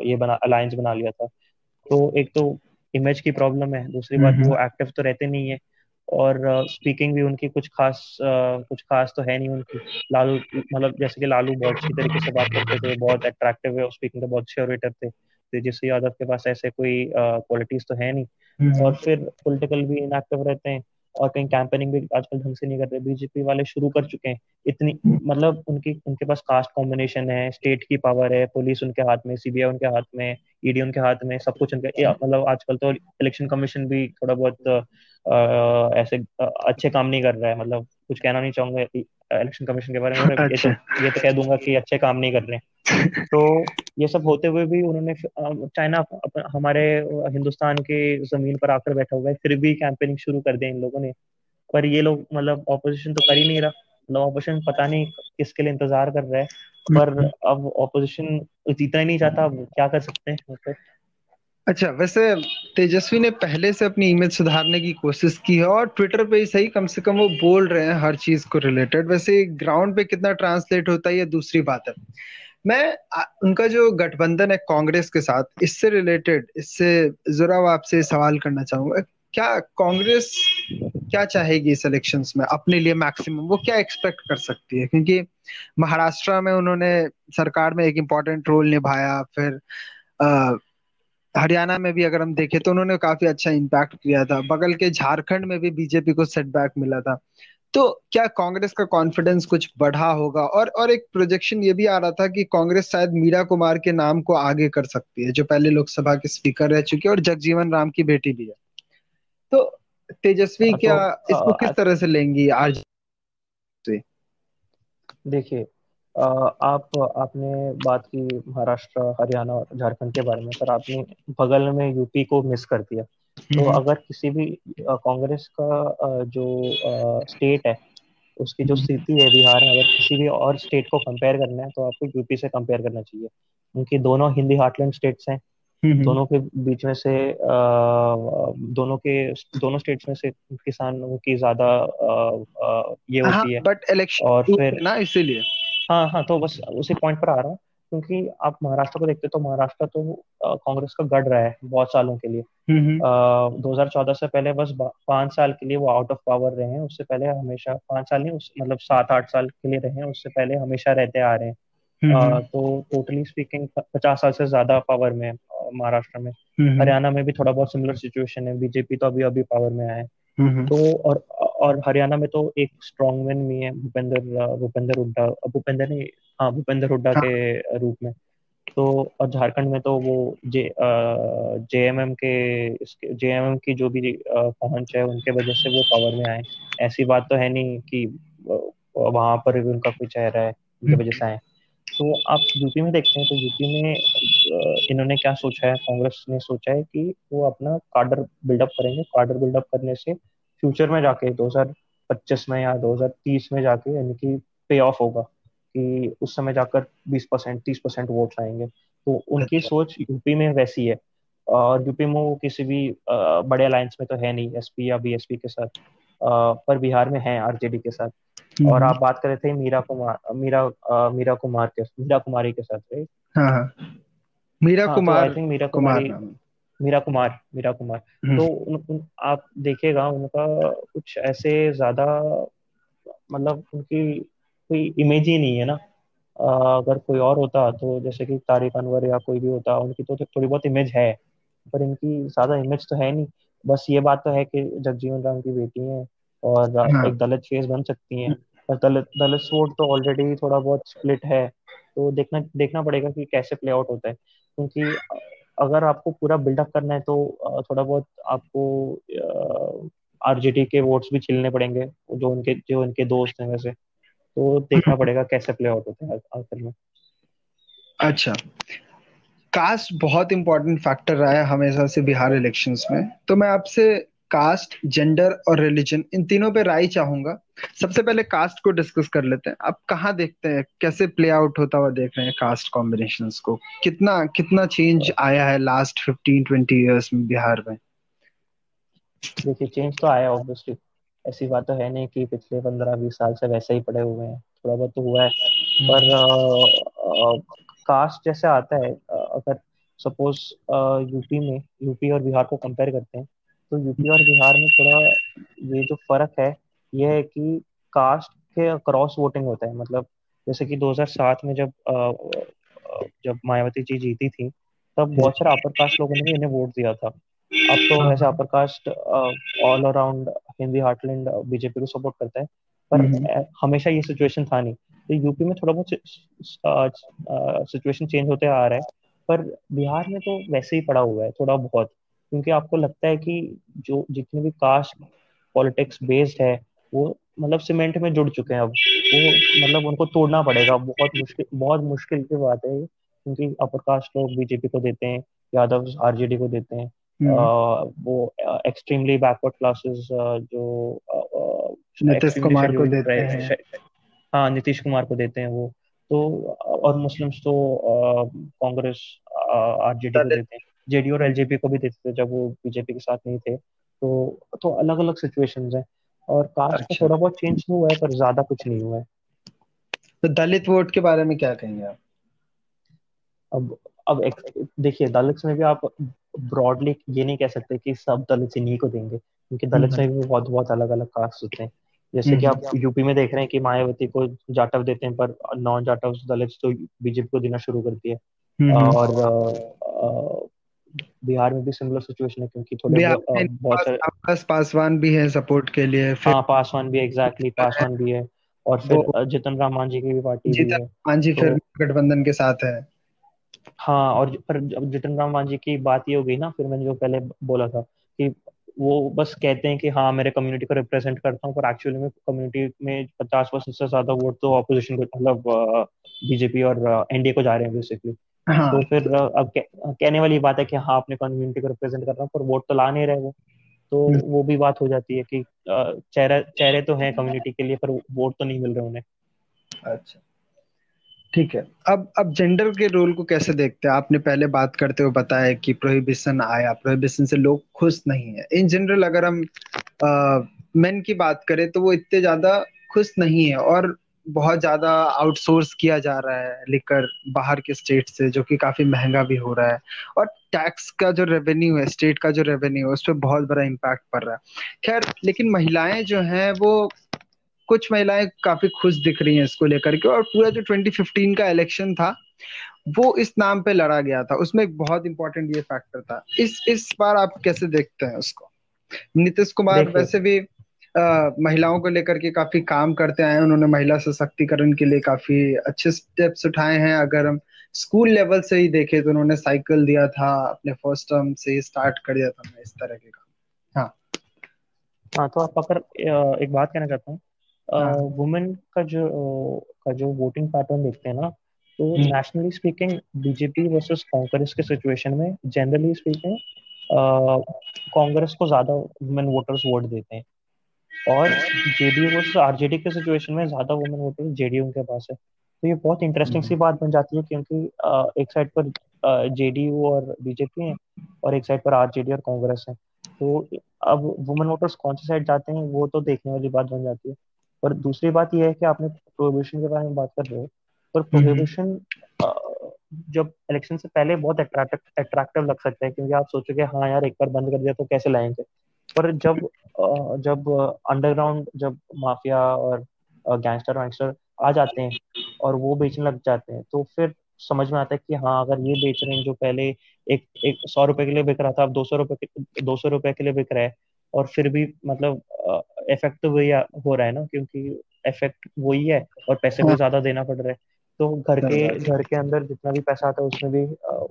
ये बना अलायंस बना लिया था। तो एक तो इमेज की प्रॉब्लम है दूसरी बात वो एक्टिव तो रहते नहीं है। और स्पीकिंग भी उनकी कुछ खास uh, कुछ खास तो है नहीं उनकी। लालू मतलब जैसे कि लालू बहुत अच्छी तरीके से बात करते थे बहुत अट्रैक्टिव है स्पीकिंग के बहुत अच्छे ऑरेटर थे तेजस्वी यादव के पास ऐसे कोई क्वालिटीज uh, तो है नहीं। हम्म। और फिर पॉलिटिकल भी इनएक्टिव रहते हैं और कहीं कैंपेनिंग भी आजकल ढंग से नहीं कर रहे। बीजेपी वाले शुरू कर चुके हैं। इतनी मतलब उनकी उनके पास कास्ट कॉम्बिनेशन है स्टेट की पावर है पुलिस उनके हाथ में सीबीआई उनके हाथ में ईडी उनके हाथ में सब कुछ उनके मतलब आजकल तो इलेक्शन कमीशन भी थोड़ा बहुत ऐसे अच्छे काम नहीं कर रहा है मतलब कुछ कहना नहीं चाहूँगा इलेक्शन कमीशन के बारे में। ये, तो, ये तो कह दूँगा कि अच्छे काम नहीं कर रहे हैं। तो ये सब होते हुए भी उन्होंने चाइना हमारे हिंदुस्तान के ज़मीन पर आकर बैठा हुआ है फिर भी कैंपेनिंग शुरू कर दिया इन लोगों ने। पर ये लोग मतलब ऑपोजिशन तो कर ही नहीं रहा। मतलब ऑपोजिशन पता नहीं किसके लिए इंतज़ार कर रहा है पर अब ऑपोजिशन जीतना ही नहीं चाहता अब क्या कर सकते हैं? अच्छा वैसे तेजस्वी ने पहले से अपनी इमेज सुधारने की कोशिश की है और ट्विटर पे ही सही, कम से कम वो बोल रहे हैं हर चीज़ को रिलेटेड वैसे ग्राउंड पे कितना ट्रांसलेट होता है, ये दूसरी बात है। मैं उनका जो गठबंधन है कांग्रेस के साथ, इससे रिलेटेड इससे जरा आपसे सवाल करना चाहूँगा, क्या कांग्रेस क्या चाहेगी इस इलेक्शंस में, अपने लिए मैक्सिमम वो क्या एक्सपेक्ट कर सकती है? क्योंकि महाराष्ट्र में उन्होंने सरकार में एक इम्पोर्टेंट रोल निभाया, फिर हरियाणा में भी अगर हम देखें तो उन्होंने काफ़ी अच्छा इम्पैक्ट किया था। बगल के झारखंड में भी बीजेपी को सेटबैक मिला था। तो क्या कांग्रेस का कॉन्फिडेंस कुछ बढ़ा होगा? और और एक प्रोजेक्शन ये भी आ रहा था कि कांग्रेस शायद मीरा कुमार के नाम को आगे कर सकती है जो पहले लोकसभा के स्पीकर रह चुके और जगजीवन राम की बेटी भी है। तो तेजस्वी हाँ, क्या तो, इसको किस तरह से लेंगी आज? देखिए आप आपने बात की महाराष्ट्र हरियाणा और झारखंड के बारे में पर आपने बगल में यूपी को मिस कर दिया। तो हम्म। अगर किसी भी कांग्रेस का जो स्टेट है उसकी जो स्थिति है बिहार में अगर किसी भी और स्टेट को कंपेयर करना है तो आपको यूपी से कंपेयर करना चाहिए। उनकी दोनों हिंदी हार्टलैंड स्टेट्स हैं। हम्म। दोनों के बीच में से दोनों के दोनों स्टेट्स में से किसानों की ज़्यादा ये हाँ, होती है। बट इलेक्शन और फिर ना इसीलिए। हाँ हाँ तो बस उसी पॉइंट पर आ रहा हूँ क्योंकि आप महाराष्ट्र को देखते तो महाराष्ट्र तो कांग्रेस का गढ़ रहा है बहुत सालों के लिए। दो हज़ार चौदह से पहले बस पाँच साल के लिए वो आउट ऑफ़ पावर रहे हैं उससे पहले हमेशा पाँच साल नहीं मतलब सात आठ साल के लिए रहे हैं उससे पहले हमेशा रहते आ रहे हैं। तो टोटली स्पीकिंग पचास साल से ज़्यादा पावर में महाराष्ट्र में। हरियाणा में भी थोड़ा बहुत सिमिलर सिचुएशन है बीजेपी तो अभी अभी पावर में आए तो और और हरियाणा में तो एक स्ट्रॉन्ग मैन भी है भूपेंद्र भूपेंद्र हुड्डा। भूपेंद्र नहीं हाँ भूपेंद्र हुड्डा हाँ. के रूप में। तो और झारखंड में तो वो जे जेएमएम के जेएमएम की जो भी पहुँच है उनके वजह से वो पावर में आए। ऐसी बात तो है नहीं कि वहाँ पर भी उनका कोई चेहरा है उनकी वजह से आए। तो आप यूपी में देखते हैं तो यूपी में इन्होंने क्या सोचा है? कांग्रेस ने सोचा है कि वो अपना कार्डर बिल्डअप करेंगे। कार्डर बिल्डअप करने से फ्यूचर में जाके 2025 में या 2030 में जाके यानी कि पे ऑफ़ होगा कि उस समय जाकर 20 परसेंट तीस परसेंट वोट आएँगे तो उनकी अच्छा। सोच यूपी में वैसी है और यूपी में वो किसी भी बड़े अलायंस में तो है नहीं एसपी या बीएसपी के साथ पर बिहार में है आरजेडी के साथ और हम्म। आप बात कर रहे थे मीरा कुमार मीरा मीरा कुमार के मीरा कुमारी के साथ राइट हाँ, हाँ। मीरा हाँ, कुमार आई थिंक मीरा कुमारी मीरा कुमार मीरा कुमार। हम्म। तो उन, उन, आप देखिएगा उनका कुछ ऐसे ज़्यादा मतलब उनकी कोई इमेज ही नहीं है ना। अगर कोई और होता तो जैसे कि तारिक अनवर या कोई भी होता उनकी तो थोड़ी बहुत इमेज है पर इनकी ज़्यादा इमेज तो है नहीं। बस ये बात तो है कि जगजीवन राम की बेटी है और हाँ। एक दलित फेस बन सकती है। और दलित दलित वोट तो ऑलरेडी थोड़ा बहुत स्प्लिट है तो देखना देखना पड़ेगा कि कैसे प्ले आउट होता है। क्योंकि अगर आपको पूरा बिल्डअप करना है तो थोड़ा बहुत आपको आरजेडी के वोट्स भी छिलने पड़ेंगे जो उनके जो उनके दोस्त हैं वैसे। तो देखना पड़ेगा कैसे प्ले आउट होते हैं आखिर में। अच्छा। कास्ट बहुत इंपॉर्टेंट फैक्टर रहा है हमेशा से बिहार इलेक्शंस में। तो मैं आपसे कास्ट जेंडर और रिलीजन इन तीनों पे राय चाहूँगा। सबसे पहले कास्ट को डिस्कस कर लेते हैं। आप कहाँ देखते हैं? कैसे प्ले आउट होता हुआ देख रहे हैं कास्ट कॉम्बिनेशन को? कितना कितना चेंज आया है लास्ट फिफ्टीन ट्वेंटी ईयर्स में बिहार में? देखिए चेंज तो आया ऑब्वियसली ऐसी बात तो है नहीं कि पिछले पंद्रह बीस साल से वैसे ही पड़े हुए हैं। थोड़ा बहुत तो हुआ है। पर कास्ट जैसे आता है अगर सपोज़ यूपी में यूपी और बिहार को कंपेयर करते हैं तो यूपी और बिहार में थोड़ा ये जो फ़र्क है ये है कि कास्ट के क्रॉस वोटिंग होता है। मतलब जैसे कि 2007 में जब जब मायावती जी जीती थी तब बहुत सारे अपर कास्ट लोगों ने भी इन्हें वोट दिया था। अब तो हाँ। वैसे upper caste all around Hindi heartland BJP को सपोर्ट करता है। पर हम्म। हमेशा ये सिचुएशन था नहीं। तो यूपी में थोड़ा बहुत सिचुएशन चेंज होते आ रहा है। पर बिहार में तो वैसे ही पड़ा हुआ है थोड़ा बहुत। क्योंकि आपको लगता है कि जो जितने भी कास्ट पॉलिटिक्स बेस्ड है वो मतलब सीमेंट में जुड़ चुके हैं अब। वो मतलब उनको तोड़ना पड़ेगा। बहुत मुश्किल बहुत मुश्किल की बात है क्योंकि अपर कास्ट लोग बीजेपी को देते हैं यादव आरजेडी को देते हैं। आ, हम्म। वो एक्सट्रीमली बैकवर्ड क्लासेस जो नीतीश कुमार को देते हैं। हाँ नीतीश कुमार को देते हैं वो। तो और मुस्लिम्स तो कांग्रेस आरजेडी को देते हैं। जेडीयू और एलजेपी को भी देते थे जब वो बीजेपी के साथ नहीं थे। तो तो अलग अलग सिचुएशन है। और कास्ट अच्छा। का थोड़ा बहुत चेंज हुआ है पर ज़्यादा कुछ नहीं हुआ है। तो दलित वोट के बारे में क्या कहेंगे आप? अब अब देखिए दलित में भी आप ब्रॉडली ये नहीं कह सकते कि सब दलित इन्हीं को देंगे। क्योंकि दलित में भी बहुत बहुत अलग अलग कास्ट होते हैं। जैसे कि आप यूपी में देख रहे हैं कि मायावती को जाटव देते हैं पर नॉन जाटव दलित तो बीजेपी को देना शुरू करती है और बिहार में भी सिमिलर सिचुएशन है क्योंकि थोड़े बहुत सारे पास पासवान भी है सपोर्ट के लिए फिर हाँ पासवान भी एग्जैक्टली पासवान भी है। और फिर जितन राम मांझी की भी पार्टी भी है मांझी फिर तो गठबंधन के साथ है। हाँ और पर जितन राम मांझी की बात ये हो गई ना फिर मैंने जो पहले बोला था कि वो बस कहते हैं कि हाँ मेरे कम्युनिटी को रिप्रेजेंट करता हूँ पर एक्चुअली में कम्युनिटी में पचास परसेंट से ज़्यादा वोट तो ऑपोजिशन को मतलब बीजेपी और एनडीए को जा रहे हैं बेसिकली हाँ. तो फिर अब कहने वाली बात है कि हाँ अपने कम्युनिटी को रिप्रेजेंट कर रहा हूँ पर वोट तो ला नहीं रहे वो। तो हम्म। वो भी बात हो जाती है कि चेहरे चेहरे तो हैं कम्युनिटी के लिए पर वोट तो नहीं मिल रहे उन्हें। अच्छा। ठीक है। अब अब जेंडर के रोल को कैसे देखते हैं? आपने पहले बात करते हुए बताया कि प्रोहिबिशन आया। प्रोहिबिशन से लोग खुश नहीं है। इन जनरल अगर हम मेन की बात करें तो वो इतने ज़्यादा खुश नहीं है। और बहुत ज़्यादा आउटसोर्स किया जा रहा है लेकर बाहर के स्टेट से जो कि काफ़ी महँगा भी हो रहा है। और टैक्स का जो रेवेन्यू है स्टेट का जो रेवेन्यू है उस पर बहुत बड़ा इम्पैक्ट पड़ रहा है। खैर लेकिन महिलाएँ जो हैं वो कुछ महिलाएँ काफ़ी खुश दिख रही हैं इसको लेकर के। और पूरा जो 2015 का इलेक्शन था वो इस नाम पे लड़ा गया था। उसमें एक बहुत इंपॉर्टेंट ये फैक्टर था। इस इस बार आप कैसे देखते हैं उसको? नीतीश कुमार वैसे भी महिलाओं को लेकर के काफ़ी काम करते आए उन्होंने महिला सशक्तिकरण के लिए काफ़ी अच्छे स्टेप्स उठाए हैं। अगर हम स्कूल लेवल से ही देखे तो उन्होंने साइकिल दिया था अपने फ़र्स्ट टर्म से ही स्टार्ट कर दिया था इस तरह के काम। हाँ। हाँ तो आप अगर एक बात कहना चाहता हूँ। वुमेन हाँ। का जो का जो वोटिंग पैटर्न देखते हैं ना तो nationally speaking BJP versus Congress के सिचुएशन में जनरली स्पीकिंग कांग्रेस को ज़्यादा वुमेन वोटर्स वोट देते हैं। और जेडीयू वर्सेस आरजेडी के सिचुएशन में ज़्यादा वुमेन वोटर्स जेडीयू के पास है तो ये बहुत इंटरेस्टिंग सी हम्म। बात बन जाती है क्योंकि एक साइड पर जेडीयू और बीजेपी है और एक साइड पर आरजेडी और कांग्रेस है तो अब वुमेन वोटर्स कौन सी साइड जाते हैं वो तो देखने वाली बात बन जाती है पर दूसरी बात यह है कि आपने प्रोहिबिशन के बारे में बात कर रहे हो पर प्रोहिबिशन हम्म। जब इलेक्शन से पहले बहुत अट्रैक्टिव लग सकता है क्योंकि आप सोचोगे हाँ यार एक बार बंद कर दिया तो कैसे लाएँगे पर जब जब अंडरग्राउंड जब माफिया और गैंगस्टर वैंगस्टर आ जाते हैं और वो बेचने लग जाते हैं तो फिर समझ में आता है कि हाँ अगर ये बेच रहे हैं जो पहले एक एक सौ रुपए के लिए बिक रहा था अब दो सौ रुपए दो सौ रुपए के लिए बिक रहा है और फिर भी मतलब इफ़ेक्ट तो वही हो रहा है ना क्योंकि इफ़ेक्ट वही है और पैसे भी हाँ। ज़्यादा देना पड़ रहा है तो घर के घर के अंदर जितना भी पैसा आता है उसमें भी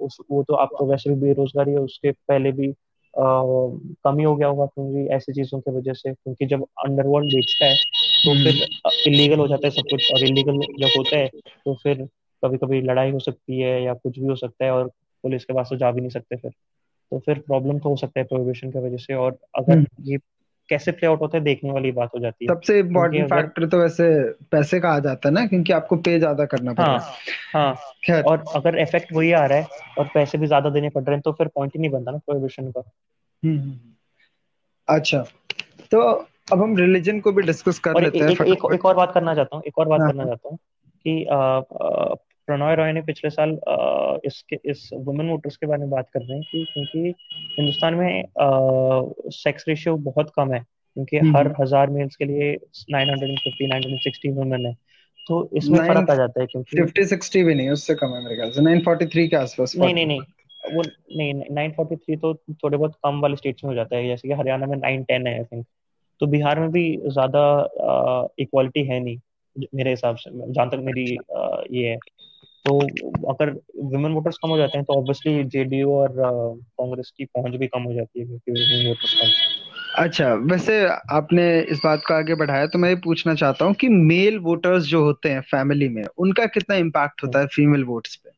उस वो तो आपको वैसे भी बेरोजगारी है उसके पहले भी कमी हो गया होगा क्योंकि ऐसी चीज़ों की वजह से क्योंकि जब अंडरवर्ल्ड बेचता है तो हम्म। फिर इलीगल हो जाता है सब कुछ और इलीगल जब होता है तो फिर कभी कभी लड़ाई हो सकती है या कुछ भी हो सकता है और पुलिस के पास तो जा भी नहीं सकते फिर तो फिर प्रॉब्लम तो हो सकता है प्रोहिबिशन की वजह से और अगर हम्म। ये कैसे प्ले आउट होता है देखने वाली बात हो जाती है। सबसे इम्पोर्टेंट फैक्टर तो वैसे पैसे का आ जाता है ना क्योंकि आपको पे ज़्यादा करना पड़ता है। हाँ हाँ। और अगर इफ़ेक्ट वही आ रहा है और पैसे भी ज़्यादा देने पड़ रहे हैं तो फिर पॉइंट ही नहीं बनता ना प्रोहिबिशन का। हम्म, हम्म, हम्म। अच्छा तो अब हम रिलीजन को भी डिस्कस कर लेते हैं एक, एक, एक और बात करना चाहता हूँ एक और बात हाँ, करना। चाहता हूँ कि प्रणॉय रॉय ने पिछले साल इसके इस वुमेन वोटर्स के बारे में बात कर रहे हैं कि क्योंकि हिंदुस्तान में सेक्स रेशियो बहुत कम है क्योंकि हम्म, हर हम्म। हज़ार मेल्स के लिए 950 960 वुमेन है। तो इसमें फ़र्क आ जाता है क्योंकि 50 60 भी नहीं उससे कम है मेरे ख्याल से। 943 के आसपास नहीं नहीं नहीं वो नहीं 943 तो थोड़े बहुत कम वाले स्टेट्स में हो जाता है जैसे कि हरियाणा में 910 है आई थिंक तो बिहार में भी ज़्यादा इक्वालिटी है नहीं मेरे हिसाब से जहाँ तक मेरी ये है। तो अगर वुमेन वोटर्स कम हो जाते हैं तो ऑब्वियसली जेडीयू और कांग्रेस की पहुँच भी कम हो जाती है क्योंकि वुमेन वोटर्स कम अच्छा वैसे आपने इस बात को आगे बढ़ाया तो मैं ये पूछना चाहता हूँ कि मेल वोटर्स जो होते हैं फैमिली में उनका कितना इम्पैक्ट होता है फीमेल वोट्स पे?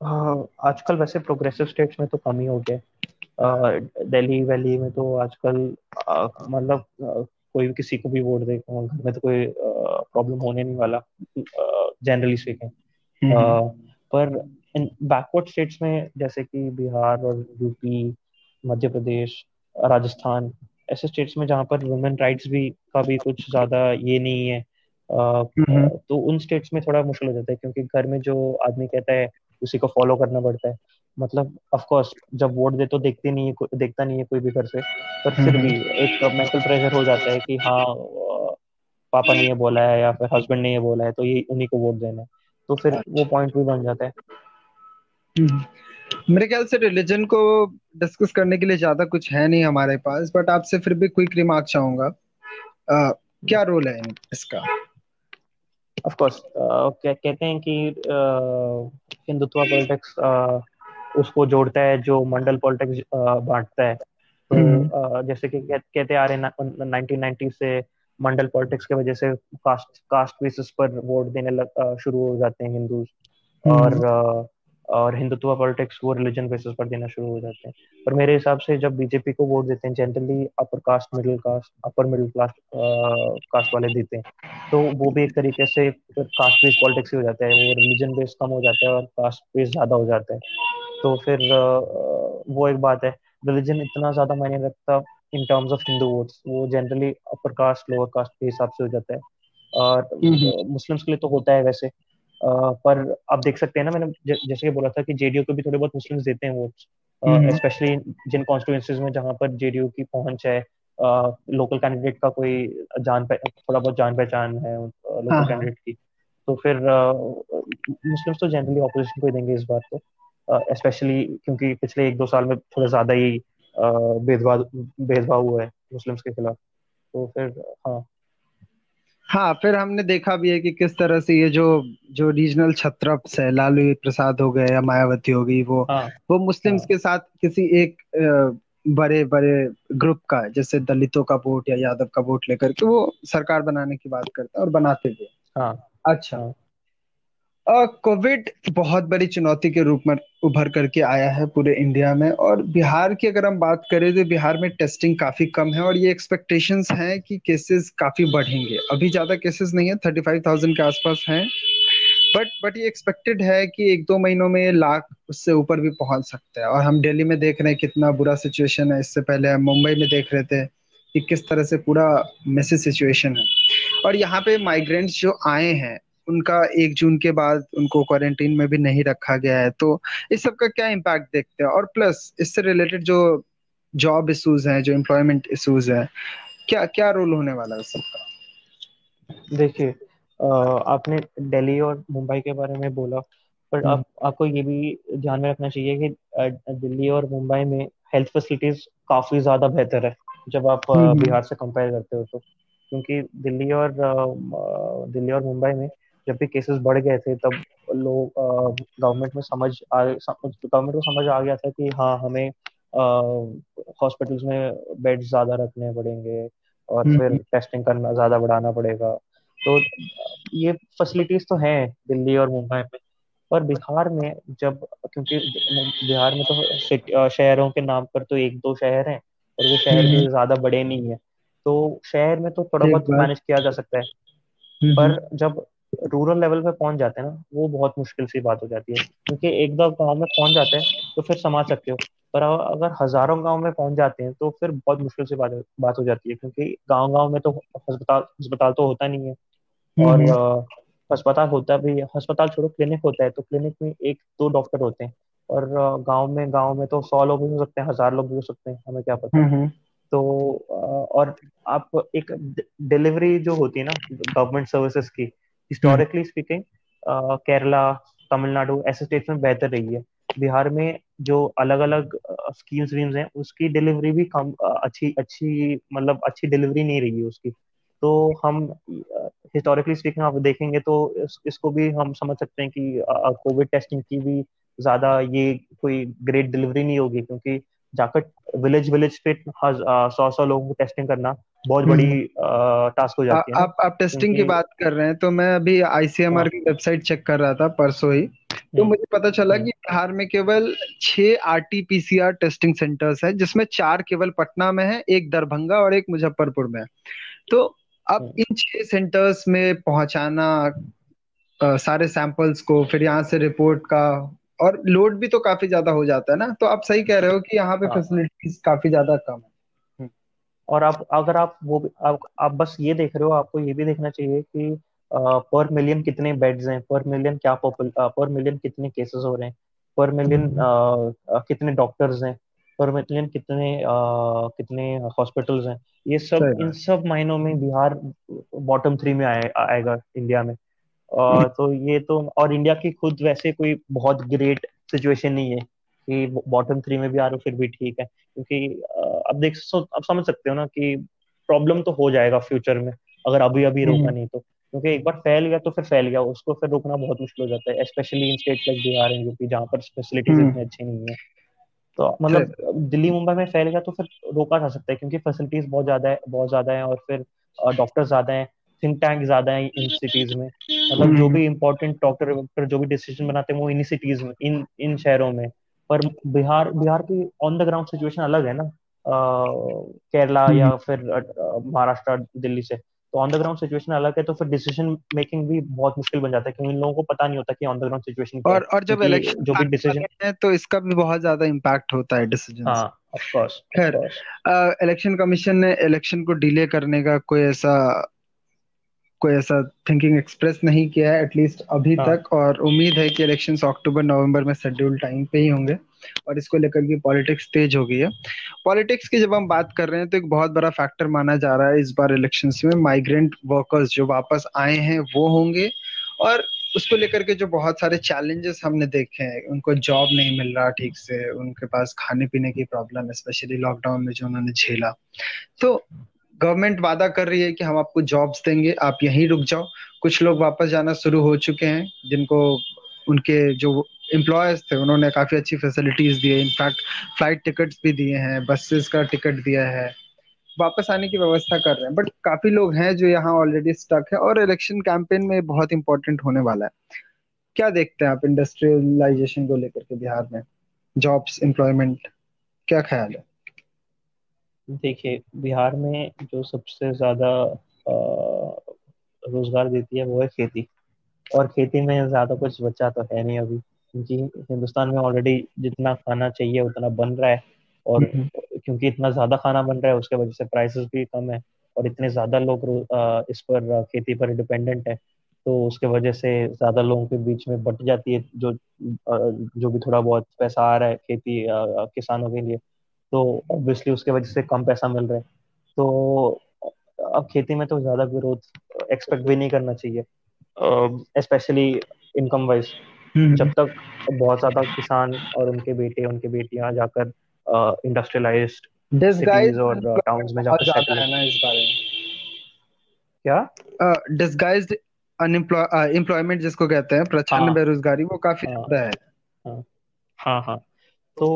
आजकल वैसे प्रोग्रेसिव स्टेट्स में तो कम ही हो गया दिल्ली वैली में तो आजकल मतलब कोई भी किसी को भी वोट दे घर में तो कोई प्रॉब्लम होने नहीं वाला। Generally speaking hmm, hmm. पर इन बैकवर्ड स्टेट्स में जैसे कि बिहार और यूपी मध्य प्रदेश राजस्थान ऐसे स्टेट्स में जहाँ पर वुमेन राइट्स भी का भी कुछ ज़्यादा ये नहीं है हम्म, तो उन स्टेट्स में थोड़ा मुश्किल हो जाता है क्योंकि घर में जो आदमी कहता है उसी को फॉलो करना पड़ता है। मतलब ऑफ़ कोर्स जब वोट दे तो देखते नहीं है देखता नहीं है कोई भी घर से पर फिर भी एक मेंटल प्रेशर हो जाता है कि हाँ पापा ने ये बोला है या फिर हस्बैंड ने ये बोला है तो ये उन्हीं को वोट देना है। तो फिर वो पॉइंट भी बन जाता है। हम्म। मेरे ख्याल से रिलीजन को डिस्कस करने के लिए ज़्यादा कुछ है नहीं हमारे पास बट आपसे फिर भी क्विक रिमार्क चाहूँगा। क्या रोल है इसका? ऑफ़ कोर्स क्या कहते हैं कि हिंदुत्व पॉलिटिक्स उसको जोड़ता है जो मंडल पॉलिटिक्स बांटता है। तो हम्म। जैसे कि कहते आ रहे नाइनटीन से मंडल पॉलिटिक्स की वजह से कास्ट कास्ट बेसिस पर वोट देने लग शुरू हो जाते हैं हिंदू और और हिंदुत्व पॉलिटिक्स वो रिलीजन बेसिस पर देना शुरू हो जाते हैं। पर मेरे हिसाब से जब बीजेपी को वोट देते हैं generally upper caste middle caste upper middle class caste वाले देते हैं। तो वो भी एक तरीके से कास्ट बेस्ड पॉलिटिक्स ही हो जाता है। वो रिलीजन बेस्ड कम हो जाता है और कास्ट बेस्ड ज़्यादा हो जाता है। तो फिर वो एक बात है। रिलीजन इतना ज़्यादा मायने रखता in terms of Hindu votes वो generally upper caste lower caste के हिसाब से हो जाता है। और मुस्लिम्स के लिए तो होता है वैसे। पर आप देख सकते हैं ना मैंने जैसे कि बोला था कि जेडीयू को भी थोड़े बहुत मुस्लिम्स देते हैं वोट्स स्पेशली जिन कॉन्स्टिट्यूंसीज में जहाँ पर जेडीयू की पहुँच है लोकल कैंडिडेट का कोई जान थोड़ा बहुत जान पहचान है लोकल हाँ, कैंडिडेट हाँ। की। तो फिर मुस्लिम्स तो जनरली ऑपोजिशन को देंगे इस बार तो। स्पेशली क्योंकि पिछले एक दो साल में थोड़ा ज़्यादा ही भेदभाव भेदभाव हुआ है मुस्लिम्स के खिलाफ। तो फिर हाँ। हाँ फिर हमने देखा भी है कि किस तरह से ये जो जो रीजनल छत्रप्स है लालू प्रसाद हो गए या मायावती हो गई वो हाँ, वो मुस्लिम्स हाँ, के साथ किसी एक बड़े बड़े ग्रुप का जैसे दलितों का वोट या यादव का वोट लेकर के वो सरकार बनाने की बात करता है और बनाते भी हाँ। अच्छा। हाँ। कोविड बहुत बड़ी चुनौती के रूप में उभर करके आया है पूरे इंडिया में और बिहार की अगर हम बात करें तो बिहार में टेस्टिंग काफ़ी कम है और ये एक्सपेक्टेशंस हैं कि केसेस काफ़ी बढ़ेंगे। अभी ज़्यादा केसेस नहीं है थर्टी फाइव थाउज़ेंड के आसपास हैं। बट बट ये एक्सपेक्टेड है कि एक दो महीनों में लाख उससे ऊपर भी पहुँच सकता है। और हम दिल्ली में देख रहे हैं कितना बुरा सिचुएशन है। इससे पहले हम मुंबई में देख रहे थे कि किस तरह से पूरा मैसेज सिचुएशन है। और यहाँ पे माइग्रेंट्स जो आए हैं उनका एक जून के बाद उनको क्वारंटीन में भी नहीं रखा गया है। तो इस सब का क्या इम्पैक्ट देखते हैं? और प्लस इससे रिलेटेड जो जॉब इश्यूज़ हैं जो एम्प्लॉयमेंट इश्यूज़ हैं क्या क्या रोल होने वाला है सबका देखिए आपने दिल्ली और मुंबई के बारे में बोला पर आप आपको ये भी ध्यान में रखना चाहिए कि दिल्ली और मुंबई में हेल्थ फैसिलिटीज़ काफ़ी ज़्यादा बेहतर है जब आप हम्म, हम्म। बिहार से कंपेयर करते हो तो। क्योंकि दिल्ली और दिल्ली और मुंबई में जब भी केसेस बढ़ गए थे तब लोग गवर्नमेंट में समझ आ गवर्नमेंट को समझ आ गया था कि हाँ हमें हॉस्पिटल्स में बेड ज़्यादा रखने पड़ेंगे और हम्म, फिर टेस्टिंग हम्म। करना ज़्यादा बढ़ाना पड़ेगा। तो ये फैसिलिटीज़ तो हैं दिल्ली और मुंबई में पर बिहार में जब क्योंकि बिहार में तो शहरों के नाम पर तो एक दो शहर हैं और वो शहर भी हम्म, ज़्यादा बड़े नहीं है। तो शहर में तो थोड़ा बहुत मैनेज किया जा सकता है। पर जब रूरल लेवल पे पहुँच जाते हैं ना वो बहुत मुश्किल सी बात हो जाती है। क्योंकि एक दो गाँव में पहुँच जाते हैं तो फिर संभाल सकते हो। पर अगर हज़ारों गाँव में पहुँच जाते हैं तो फिर बहुत मुश्किल से बात बात हो जाती है। क्योंकि गाँव गाँव में तो अस्पताल अस्पताल तो होता नहीं है। और हम्म। अस्पताल होता भी अस्पताल छोड़ो क्लिनिक होता है तो क्लिनिक में एक दो डॉक्टर होते हैं। और गाँव में गाँव में तो सौ लोग भी हो सकते हैं हज़ार लोग भी हो सकते हैं हमें क्या पता। हम्म, हम्म। तो और आप एक डिलीवरी जो होती है ना गवर्नमेंट सर्विसेज़ की हिस्टोरिकली स्पीकिंग केरला तमिलनाडु ऐसे स्टेट्स में बेहतर रही है। बिहार में जो अलग अलग स्कीम्स वीम्स हैं उसकी डिलीवरी भी कम अच्छी अच्छी मतलब अच्छी डिलीवरी नहीं रही है उसकी। तो हम हिस्टोरिकली स्पीकिंग आप देखेंगे तो इस, इसको भी हम समझ सकते हैं कि कोविड टेस्टिंग की भी ज़्यादा ये कोई ग्रेट डिलीवरी नहीं होगी क्योंकि जाकर विलेज विलेज पे सौ सौ लोगों को टेस्टिंग करना बहुत बड़ी टास्क हम्म। हो जाती है आप आप टेस्टिंग की बात कर रहे हैं तो मैं अभी आईसीएमआर हाँ। की वेबसाइट चेक कर रहा था परसों ही तो हम्म। मुझे पता चला हम्म। कि बिहार में केवल छह आरटीपीसीआर टेस्टिंग सेंटर्स है जिसमें चार केवल पटना में है एक दरभंगा और एक मुजफ्फरपुर में है तो अब इन छह सेंटर्स में पहुंचाना आ, सारे सैंपल्स को फिर यहाँ से रिपोर्ट का और लोड भी तो काफ़ी ज़्यादा हो जाता है ना तो आप सही कह रहे हो कि यहाँ पे फैसिलिटीज़ हाँ। काफ़ी ज़्यादा कम है और आप अगर आप वो आप, आप बस ये देख रहे हो आपको ये भी देखना चाहिए कि पर मिलियन कितने बेड्स हैं पर मिलियन क्या पर मिलियन कितने केसेस हो रहे हैं पर मिलियन हम्म। कितने डॉक्टर्स हैं पर मिलियन कितने आ, कितने हॉस्पिटल्स हैं ये सब इन सब मायनों में बिहार बॉटम थ्री में आए, आएगा इंडिया में। आ, तो ये तो और इंडिया की खुद वैसे कोई बहुत ग्रेट सिचुएशन नहीं है। कि बॉटम थ्री में भी आ रहे हो फिर भी ठीक है। क्योंकि अब देख अब समझ सकते हो ना कि प्रॉब्लम तो हो जाएगा फ्यूचर में अगर अभी अभी रोका हम्म। नहीं तो। क्योंकि एक बार फैल गया तो फिर फैल गया उसको फिर रोकना बहुत मुश्किल हो जाता है specially in state like Bihar and UP जहाँ पर फैसिलिटीज़ इतनी अच्छी नहीं है। तो मतलब दिल्ली मुंबई में फैल गया तो फिर रोका जा सकता है क्योंकि फैसिलिटीज़ बहुत ज़्यादा है बहुत ज़्यादा है और फिर डॉक्टर ज़्यादा है थिंक टैंक ज़्यादा है इन सिटीज़ में। मतलब जो भी इम्पोर्टेंट डॉक्टर जो भी डिसीज़न बनाते हैं वो इन सिटीज़ में इन इन शहरों में। पर बिहार बिहार की ऑन द ग्राउंड सिचुएशन अलग है ना? केरला या फिर महाराष्ट्र दिल्ली से। तो ऑन द ग्राउंड सिचुएशन अलग है तो फिर डिसीज़न मेकिंग भी बहुत मुश्किल बन जाता है क्योंकि इन लोगों को पता नहीं होता कि ऑन द ग्राउंड सिचुएशन और और जब इलेक्शन जो भी डिसीज़न है तो इसका भी बहुत ज़्यादा इम्पैक्ट होता है डिसीज़न हाँ ऑफ़ कोर्स खैर इलेक्शन कमीशन ने इलेक्शन को डिले करने का कोई ऐसा कोई ऐसा थिंकिंग एक्सप्रेस नहीं किया है एटलीस्ट अभी हाँ. तक और उम्मीद है कि इलेक्शन अक्टूबर नवंबर में शेड्यूल टाइम पे ही होंगे और इसको लेकर की पॉलिटिक्स तेज हो गई है पॉलिटिक्स की जब हम बात कर रहे हैं तो एक बहुत बड़ा फैक्टर माना जा रहा है इस बार इलेक्शन में माइग्रेंट वर्कर्स जो वापस आए हैं वो होंगे और उसको लेकर के जो बहुत सारे चैलेंजेस हमने देखे हैं उनको जॉब नहीं मिल रहा ठीक से उनके पास खाने पीने की प्रॉब्लम स्पेशली लॉकडाउन में जो उन्होंने झेला तो गवर्नमेंट वादा कर रही है कि हम आपको जॉब्स देंगे, आप यहीं रुक जाओ। कुछ लोग वापस जाना शुरू हो चुके हैं, जिनको उनके जो एम्प्लॉयज़ थे, उन्होंने काफ़ी अच्छी फैसिलिटीज़ दी है। इनफैक्ट फ़्लाइट टिकट्स भी दिए हैं बसेस का टिकट दिया है। वापस आने की व्यवस्था कर रहे हैं। बट काफ़ी लोग हैं जो यहाँ ऑलरेडी स्टक है और इलेक्शन कैंपेन में बहुत इंपॉर्टेंट होने वाला है। क्या देखते हैं आप इंडस्ट्रियलाइजेशन को लेकर के बिहार में? जॉब्स एम्प्लॉयमेंट क्या ख्याल है? देखिए बिहार में जो सबसे ज़्यादा रोज़गार देती है वो है खेती। और खेती में ज़्यादा कुछ बचा तो है नहीं अभी। क्योंकि हिंदुस्तान में ऑलरेडी जितना खाना चाहिए उतना बन रहा है। और हम्म। क्योंकि इतना ज़्यादा खाना बन रहा है उसके वजह से प्राइसेस भी कम है। और इतने ज़्यादा लोग इस पर खेती पर डिपेंडेंट है। तो उसके वजह से ज़्यादा लोगों के बीच में बट जाती है जो जो भी थोड़ा बहुत पैसा आ रहा है खेती किसानों के लिए। तो ऑब्वियसली उसके वजह से कम पैसा मिल रहा है। तो अब खेती में तो ज़्यादा ग्रोथ एक्सपेक्ट भी नहीं करना चाहिए स्पेशली इनकम वाइज जब तक बहुत ज़्यादा किसान और उनके बेटे उनके बेटियाँ जाकर इंडस्ट्रियलाइज्ड सिटीज़ और टाउन्स में जाकर सेटल है। इस बारे में। क्या? डिसगाइज्ड अनएम्प्लॉयमेंट जिसको कहते हैं प्रचंड हाँ, बेरोजगारी वो काफ़ी हाँ, ज़्यादा है। हाँ। हाँ हाँ। तो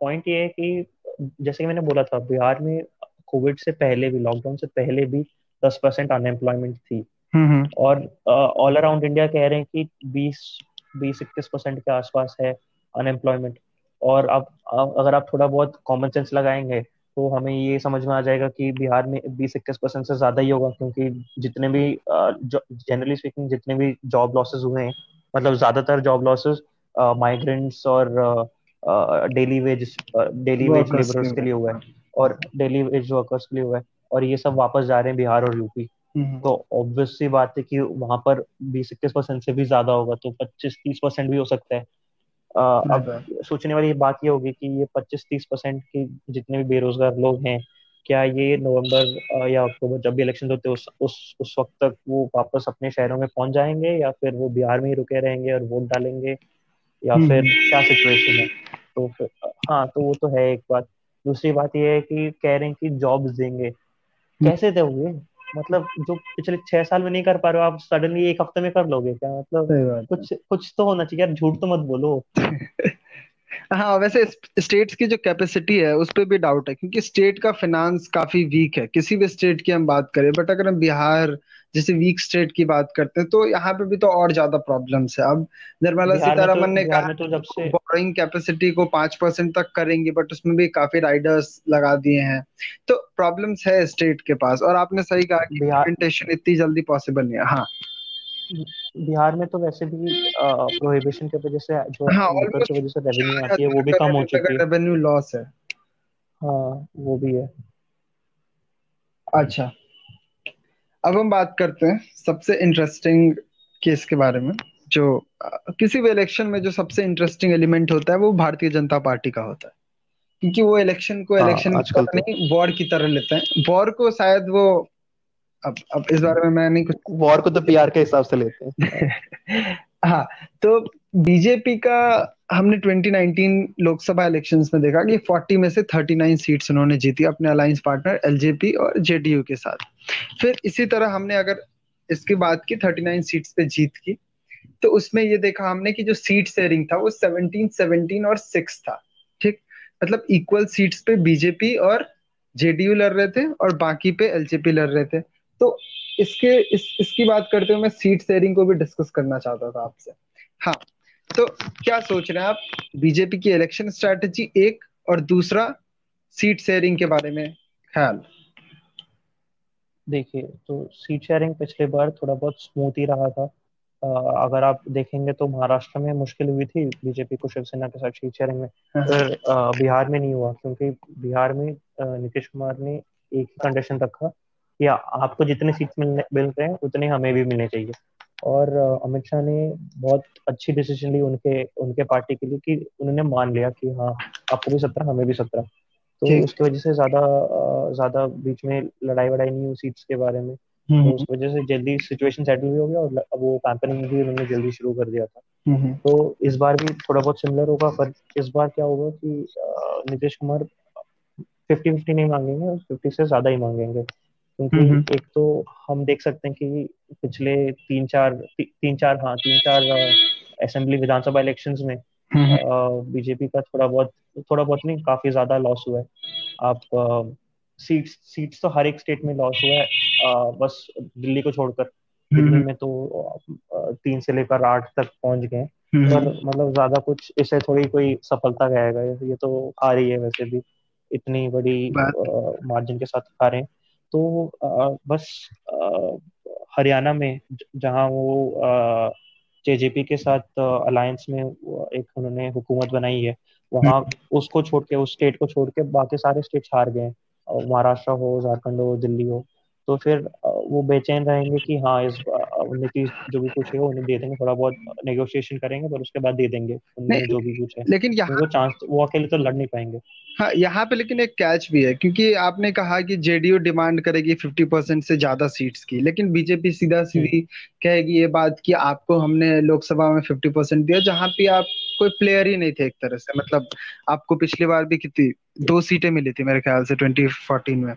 पॉइंट ये है कि जैसे कि मैंने बोला था बिहार में कोविड से पहले भी लॉकडाउन से पहले भी दस परसेंट अनएम्प्लॉयमेंट थी हम्म, हम्म। और ऑल अराउंड इंडिया कह रहे हैं कि बीस बीस इक्कीस परसेंट के आसपास है अनएम्प्लॉयमेंट और अब अगर आप थोड़ा बहुत कॉमन सेंस लगाएँगे तो हमें ये समझ में आ जाएगा कि बिहार में बीस इक्कीस परसेंट से ज़्यादा ही होगा क्योंकि जितने भी जनरली स्पीकिंग जितने भी जॉब लॉसेस हुए हैं मतलब ज़्यादातर जॉब लॉसेस माइग्रेंट्स और daily wage daily wage labourers के लिए हुआ है और डेली वेज वर्कर्स के लिए हुआ है और ये सब वापस जा रहे हैं बिहार और यूपी। हम्म। तो ऑब्वियस सी बात है कि वहाँ पर बीस इक्कीस परसेंट से भी ज़्यादा होगा तो पच्चीस तीस परसेंट भी हो सकता है। आ, अब सोचने वाली बात ये होगी कि ये पच्चीस तीस परसेंट के जितने भी बेरोजगार लोग हैं क्या ये नवंबर या अक्टूबर जब भी इलेक्शन होते हैं उस उस उस वक्त तक वो वापस अपने शहरों में पहुँच जाएँगे या फिर वो बिहार में ही रुके रहेंगे और वोट डालेंगे? या हम्म। फिर क्या सिचुएशन है? तो फिर हाँ तो वो तो है एक बात। दूसरी बात ये है कि कह रहे हैं कि जॉब्स देंगे। हम्म। कैसे दोगे? मतलब जो पिछले छह साल में नहीं कर पा रहे हो आप सडनली एक हफ़्ते में कर लोगे क्या? मतलब कुछ कुछ तो होना चाहिए यार झूठ तो मत बोलो। हाँ वैसे स्टेट्स की जो कैपेसिटी है उस पर भी डाउट है क्योंकि स्टेट का फाइनेंस काफ़ी वीक है। किसी भी स्टेट की हम बात करें बट अगर हम बिहार जैसे वीक स्टेट की बात करते हैं तो यहाँ पे भी तो और ज़्यादा प्रॉब्लम्स है। अब निर्मला सीतारमन तो, ने कहा तो जब से बोरिंग कैपेसिटी को पाँच परसेंट तक करेंगे बट उसमें भी काफ़ी राइडर्स लगा दिए हैं। तो प्रॉब्लम्स है स्टेट के पास और आपने सही कहा कि इम्प्लीमेंटेशन इतनी जल्दी पॉसिबल नहीं है। हाँ। बिहार में तो वैसे भी प्रोहिबिशन की वजह से जो हाँ, की वजह से रेवेन्यू आती है वो भी कम हो चुकी है। रेवेन्यू लॉस है। हाँ वो भी है। अच्छा। अब हम बात करते हैं सबसे इंटरेस्टिंग केस के बारे में जो किसी भी इलेक्शन में जो सबसे इंटरेस्टिंग एलिमेंट होता है वो भारतीय जनता पार्टी का होता है। क्योंकि वो इलेक्शन को इलेक्शन हाँ, तो नहीं वॉर की तरह लेते हैं। वॉर को शायद वो अब अब इस बारे में मैं नहीं कुछ वॉर को तो पीआर के हिसाब से लेते हैं। हाँ तो बीजेपी का हमने 2019 लोकसभा इलेक्शंस में देखा कि 40 में से 39 सीट्स उन्होंने जीती अपने अलायंस पार्टनर एलजेपी और जेडीयू के साथ। फिर इसी तरह हमने अगर इसके बाद की 39 सीट्स पे जीत की तो उसमें ये देखा हमने कि जो सीट शेयरिंग था वो 17 17 और 6 था, ठीक? मतलब इक्वल सीट्स पे बीजेपी और जेडीयू लड़ रहे थे और बाकी पे एलजेपी लड़ रहे थे। तो इसके इस इसकी बात करते हुए मैं सीट शेयरिंग को भी डिस्कस करना चाहता था आपसे। हाँ तो क्या सोच रहे हैं आप? बीजेपी की इलेक्शन स्ट्रैटेजी एक और दूसरा सीट शेयरिंग के बारे में ख्याल? देखिए तो सीट शेयरिंग पिछले बार थोड़ा बहुत स्मूथ ही रहा था। आ, अगर आप देखेंगे तो महाराष्ट्र में मुश्किल हुई थी बीजेपी को शिवसेना के साथ सीट शेयरिंग में। हाँ। पर बिहार में नहीं हुआ क्योंकि बिहार में नीतीश कुमार ने एक ही कंडीशन रखा कि आपको जितने सीट मिलने मिल रहे हैं उतने हमें भी मिलने चाहिए। और अमित शाह ने बहुत अच्छी डिसीज़न ली उनके उनके पार्टी के लिए कि उन्होंने मान लिया कि हाँ आपको भी सत्रह हमें भी सत्रह। तो उसकी वजह से ज़्यादा ज़्यादा बीच में लड़ाई वड़ाई नहीं हुई सीट्स के बारे में। तो उस वजह से जल्दी सिचुएशन सेटल भी हो गया और वो कैंपेनिंग भी उन्होंने जल्दी शुरू कर दिया था। तो इस बार भी थोड़ा बहुत सिमिलर होगा पर इस बार क्या होगा कि नीतीश कुमार फिफ्टी फिफ्टी नहीं मांगेंगे फिफ्टी से ज़्यादा ही मांगेंगे। क्योंकि एक तो हम देख सकते हैं कि पिछले तीन चार ती, तीन चार हाँ तीन चार असेंबली विधानसभा इलेक्शंस में बीजेपी का थोड़ा बहुत थोड़ा बहुत नहीं काफ़ी ज़्यादा लॉस हुआ है। आप सीट्स सीट्स तो हर एक स्टेट में लॉस हुआ है आ, बस दिल्ली को छोड़कर। दिल्ली में तो तीन से लेकर आठ तक पहुँच गए पर मतलब ज़्यादा कुछ इससे थोड़ी कोई सफलता कहेगा ये तो आ रही है वैसे भी। इतनी बड़ी मार्जिन के साथ आ रहे हैं। तो आ, बस हरियाणा में जहाँ वो जेजेपी के साथ अलायंस में एक उन्होंने हुकूमत बनाई है वहाँ हम्म। उसको छोड़ के उस स्टेट को छोड़ के बाकी सारे स्टेट हार गए महाराष्ट्र हो झारखंड हो दिल्ली हो तो फिर वो बेचैन रहेंगे कि हाँ इस नीतीश जो भी कुछ है उन्हें दे देंगे थोड़ा बहुत नेगोशिएशन करेंगे पर उसके बाद दे देंगे उन्हें जो भी कुछ है। लेकिन यहाँ वो चांस वो अकेले तो लड़ नहीं पाएँगे। हाँ यहाँ पे लेकिन एक कैच भी है क्योंकि आपने कहा कि जेडीयू डिमांड करेगी फिफ्टी परसेंट से ज़्यादा सीट्स की लेकिन बीजेपी सीधा सीधी कहेगी ये बात कि आपको हमने लोकसभा में फिफ्टी परसेंट दिया जहाँ पे आप कोई प्लेयर ही नहीं थे एक तरह से मतलब आपको पिछली बार भी कितनी दो सीटें मिली थी मेरे ख्याल से ट्वेंटी फोर्टीन में।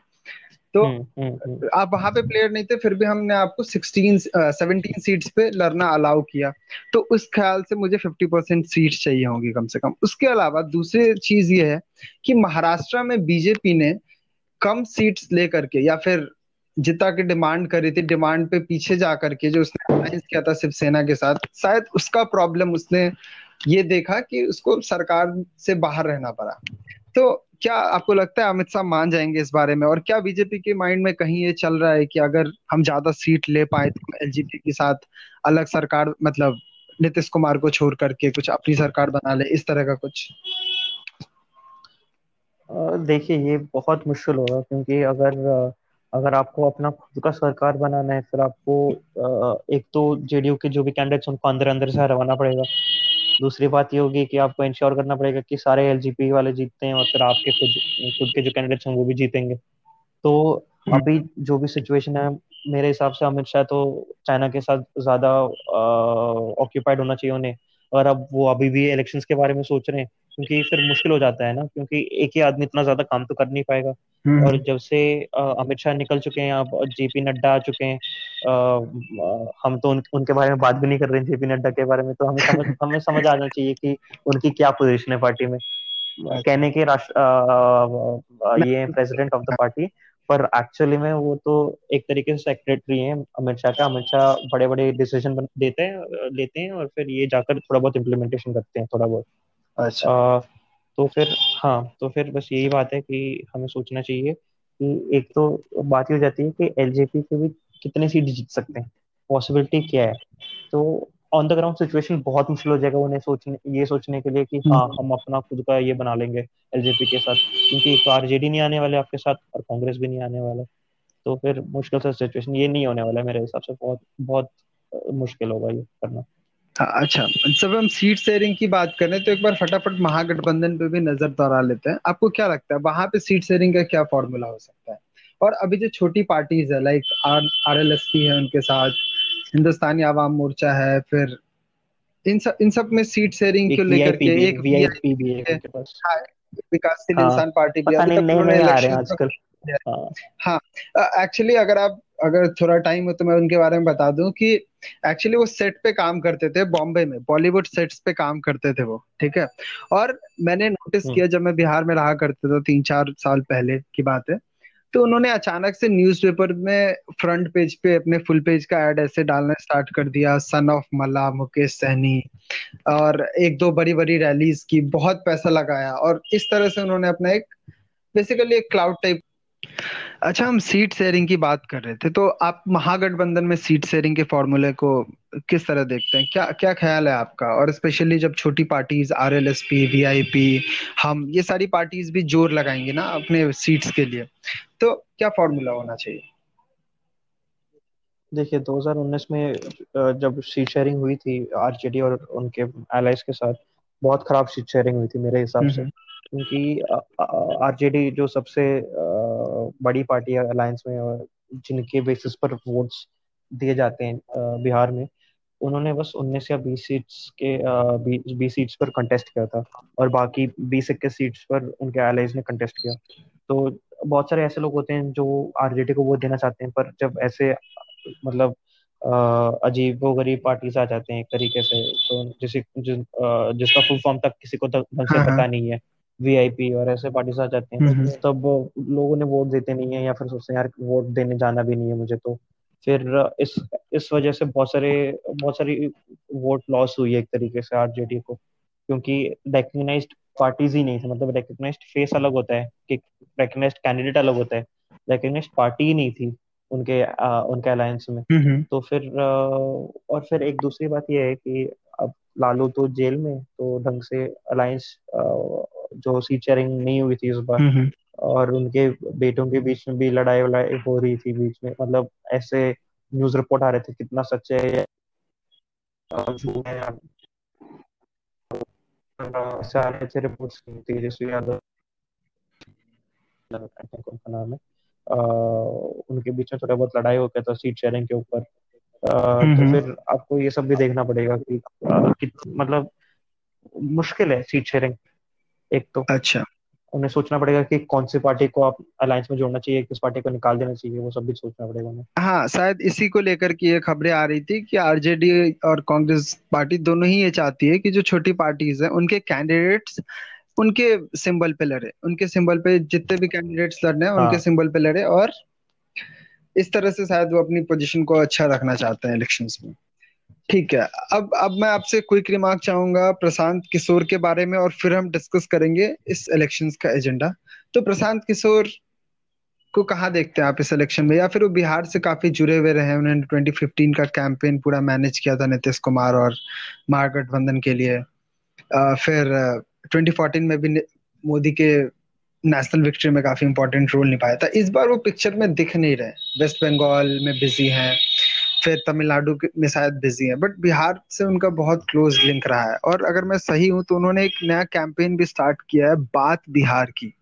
तो हम्म, हम्म, हम्म। आप वहाँ पे प्लेयर नहीं थे फिर भी हमने आपको 16 17 सीट्स पे लड़ना अलाउ किया। तो उस ख्याल से मुझे 50 परसेंट सीट्स चाहिए होंगी कम से कम। उसके अलावा दूसरी चीज़ ये है कि महाराष्ट्र में बीजेपी ने कम सीट्स लेकर के या फिर जितना की डिमांड करी थी डिमांड पे पीछे जा करके जो उसने अलायंस किया था शिवसेना के साथ शायद उसका प्रॉब्लम उसने ये देखा कि उसको सरकार से बाहर रहना पड़ा। तो क्या आपको लगता है अमित शाह मान जाएँगे इस बारे में? और क्या बीजेपी के माइंड में कहीं ये चल रहा है कि अगर हम ज़्यादा सीट ले पाए तो एलजीपी के साथ अलग सरकार मतलब नीतीश कुमार को छोड़ करके कुछ अपनी सरकार बना ले, इस तरह का कुछ? देखिए, ये बहुत मुश्किल होगा क्योंकि अगर अगर आपको अपना खुद का सरकार बनाना है, फिर आपको एक तो जेडीयू के जो भी कैंडिडेट्स उनको अंदर अंदर से हरवाना पड़ेगा। दूसरी बात ये होगी कि आपको इंश्योर करना पड़ेगा कि सारे एलजीपी वाले जीतते हैं और फिर आपके खुद खुद के जो कैंडिडेट्स हैं वो भी जीतेंगे। तो हम्म। अभी जो भी सिचुएशन है मेरे हिसाब से अमित शाह तो चाइना के साथ ज़्यादा ऑक्यूपाइड होना चाहिए उन्हें। और अब वो अभी भी इलेक्शंस के बारे में सोच रहे हैं। क्योंकि फिर मुश्किल हो जाता है ना क्योंकि एक ही आदमी इतना ज़्यादा काम तो कर नहीं पाएगा। हम्म। और जब से अमित शाह निकल चुके हैं अब जेपी नड्डा आ चुके हैं हम तो उन, उनके बारे में बात भी नहीं कर रहे हैं जेपी नड्डा के बारे में तो हमें समझ हमें समझ आना चाहिए कि उनकी क्या पोजीशन है पार्टी में। कहने के राष्ट्र ये प्रेसिडेंट ऑफ़ द पार्टी पर एक्चुअली में वो तो एक तरीके से सेक्रेटरी हैं अमित शाह का। अमित शाह बड़े बड़े डिसीज़न देते हैं लेते हैं और फिर ये जाकर थोड़ा बहुत इम्प्लीमेंटेशन करते हैं थोड़ा बहुत। अच्छा। आ, तो फिर हाँ तो फिर बस यही बात है कि हमें सोचना चाहिए कि एक तो बात ही हो जाती है कि एलजेपी के भी कितने सीट जीत सकते हैं? पॉसिबिलिटी क्या है? तो ऑन द ग्राउंड सिचुएशन बहुत मुश्किल हो जाएगा उन्हें सोचने ये सोचने के लिए कि हाँ हम्म। हम अपना खुद का ये बना लेंगे एलजेपी के साथ। क्योंकि एक आरजेडी नहीं आने वाले आपके साथ और कांग्रेस भी नहीं आने वाला। तो फिर मुश्किल से सिचुएशन ये नहीं होने वाला है मेरे हिसाब से। बहुत बहुत मुश्किल होगा ये करना। हाँ, अच्छा जब हम सीट शेयरिंग की बात करें तो एक बार फटाफट महागठबंधन पे भी नज़र दौड़ा लेते हैं। आपको क्या लगता है वहाँ पे सीट शेयरिंग का क्या फॉर्मूला हो सकता है? और अभी जो छोटी पार्टीज़ है like R L S P है उनके साथ हिंदुस्तानी आवाम मोर्चा है फिर इन सब इन सब में सीट शेयरिंग को लेकर के एक वीआईपी भी है हाँ, विकासशील हाँ, इंसान पार्टी भी अभी तक आजकल। हाँ। एक्चुअली हाँ, अगर आप अगर थोड़ा टाइम हो तो मैं उनके बारे में बता दूँ कि एक्चुअली वो सेट पे काम करते थे बॉम्बे में बॉलीवुड सेट्स पे काम करते थे वो ठीक है और मैंने नोटिस हम्म। किया जब मैं बिहार में रहा करते थे तीन चार साल पहले की बात है तो उन्होंने अचानक से न्यूज़पेपर में फ्रंट पेज पे अपने फुल पेज का एड ऐसे डालना स्टार्ट कर दिया सन ऑफ़ मला मुकेश सहनी और एक दो बड़ी बड़ी रैलीज की बहुत पैसा लगाया और इस तरह से उन्होंने अपना एक बेसिकली एक क्लाउड टाइप अच्छा हम सीट शेयरिंग की बात कर रहे थे तो आप महागठबंधन में सीट शेयरिंग के फॉर्मूले को किस तरह देखते हैं? क्या क्या ख्याल है आपका? और स्पेशली जब छोटी parties R L S P V I P हम ये सारी पार्टीज़ भी ज़ोर लगाएँगे ना अपने सीट्स के लिए तो क्या फॉर्मूला होना चाहिए? देखिए 2019 में जब सीट शेयरिंग हुई थी आरजेडी और उनके एलाइज के साथ बहुत खराब सीट शेयरिंग हुई थी मेरे हिसाब से। क्योंकि आरजेडी जो सबसे बड़ी पार्टी है अलायंस में और जिनके बेसिस पर वोट्स दिए जाते हैं बिहार में उन्होंने बस 19 या 20 सीट्स के बीस सीट्स पर कंटेस्ट किया था और बाकी 20 इक्कीस सीट्स पर उनके एलाइज ने कंटेस्ट किया तो बहुत सारे ऐसे लोग होते हैं जो आरजेडी को वोट देना चाहते हैं पर जब ऐसे मतलब अजीब गरीब पार्टीज़ आ जाते हैं एक तरीके से तो जिस, जिस, जिसका फुल फॉर्म तक किसी को ढंग से हाँ, हाँ। पता नहीं है वीआईपी और ऐसे पार्टीज़ आ जाते हैं। तब लोगों ने वोट देते नहीं है या फिर सोचते हैं यार वोट देने जाना भी नहीं है मुझे तो। फिर इस इस वजह से बहुत सारे बहुत सारी वोट लॉस हुई है एक तरीके से आरजेडी को। क्योंकि रिकग्नाइज्ड पार्टीज़ ही नहीं थे मतलब रिकग्नाइज्ड फेस अलग होता है कि रिकग्नाइज्ड कैंडिडेट अलग होता है। रिकग्नाइज्ड पार्टी ही नहीं थी उनके आ, उनके अलायंस में। तो फिर आ, और फिर एक दूसरी बात यह है कि अब लालू तो जेल में तो ढंग से अलायंस जो सीट शेयरिंग नहीं हुई थी इस बार। हम्म, हम्म। और उनके बेटों के बीच में भी लड़ाई वड़ाई हो रही थी बीच में। मतलब ऐसे न्यूज़ रिपोर्ट आ रहे थे कितना सच है ऐसे रिपोर्ट्स तेजस्वी यादव उनका नाम है। उनके बीच में थोड़ा बहुत लड़ाई हो गया था सीट शेयरिंग के ऊपर। हम्म, तो फिर आपको ये सब भी देखना पड़ेगा कि मतलब मुश्किल है सीट शेयरिंग एक तो अच्छा। उन्हें सोचना पड़ेगा कि कौन सी पार्टी को आप अलायंस में जोड़ना चाहिए किस पार्टी को निकाल देना चाहिए वो सब भी सोचना पड़ेगा उन्हें। हाँ शायद इसी को लेकर की ये खबरें आ रही थी कि आरजेडी और कांग्रेस पार्टी दोनों ही ये चाहती है कि जो छोटी पार्टीज़ है उनके कैंडिडेट्स उनके सिंबल पे लड़े। उनके सिंबल पे जितने भी कैंडिडेट्स लड़ रहे हैं हाँ. उनके सिंबल पे लड़े और इस तरह से शायद वो अपनी पोजीशन को अच्छा रखना चाहते हैं इलेक्शंस में। ठीक है। अब अब मैं आपसे क्विक रिमार्क चाहूँगा प्रशांत किशोर के बारे में और फिर हम डिस्कस करेंगे इस इलेक्शन का एजेंडा तो प्रशांत किशोर को कहाँ देखते हैं आप इस इलेक्शन में? या फिर वो बिहार से काफ़ी जुड़े हुए रहे उन्होंने 2015 का कैंपेन पूरा मैनेज किया था नीतीश कुमार और महागठबंधन के लिए। आ, फिर 2014 में भी मोदी के नेशनल विक्ट्री में काफ़ी इंपॉर्टेंट रोल निभाया था। इस बार वो पिक्चर में दिख नहीं रहे। वेस्ट बंगाल में बिज़ी हैं। फिर तमिलनाडु में शायद बिज़ी है बट बिहार से उनका बहुत क्लोज लिंक रहा है। और अगर मैं सही हूँ तो उन्होंने एक नया कैंपेन भी स्टार्ट किया है, बात बिहार की।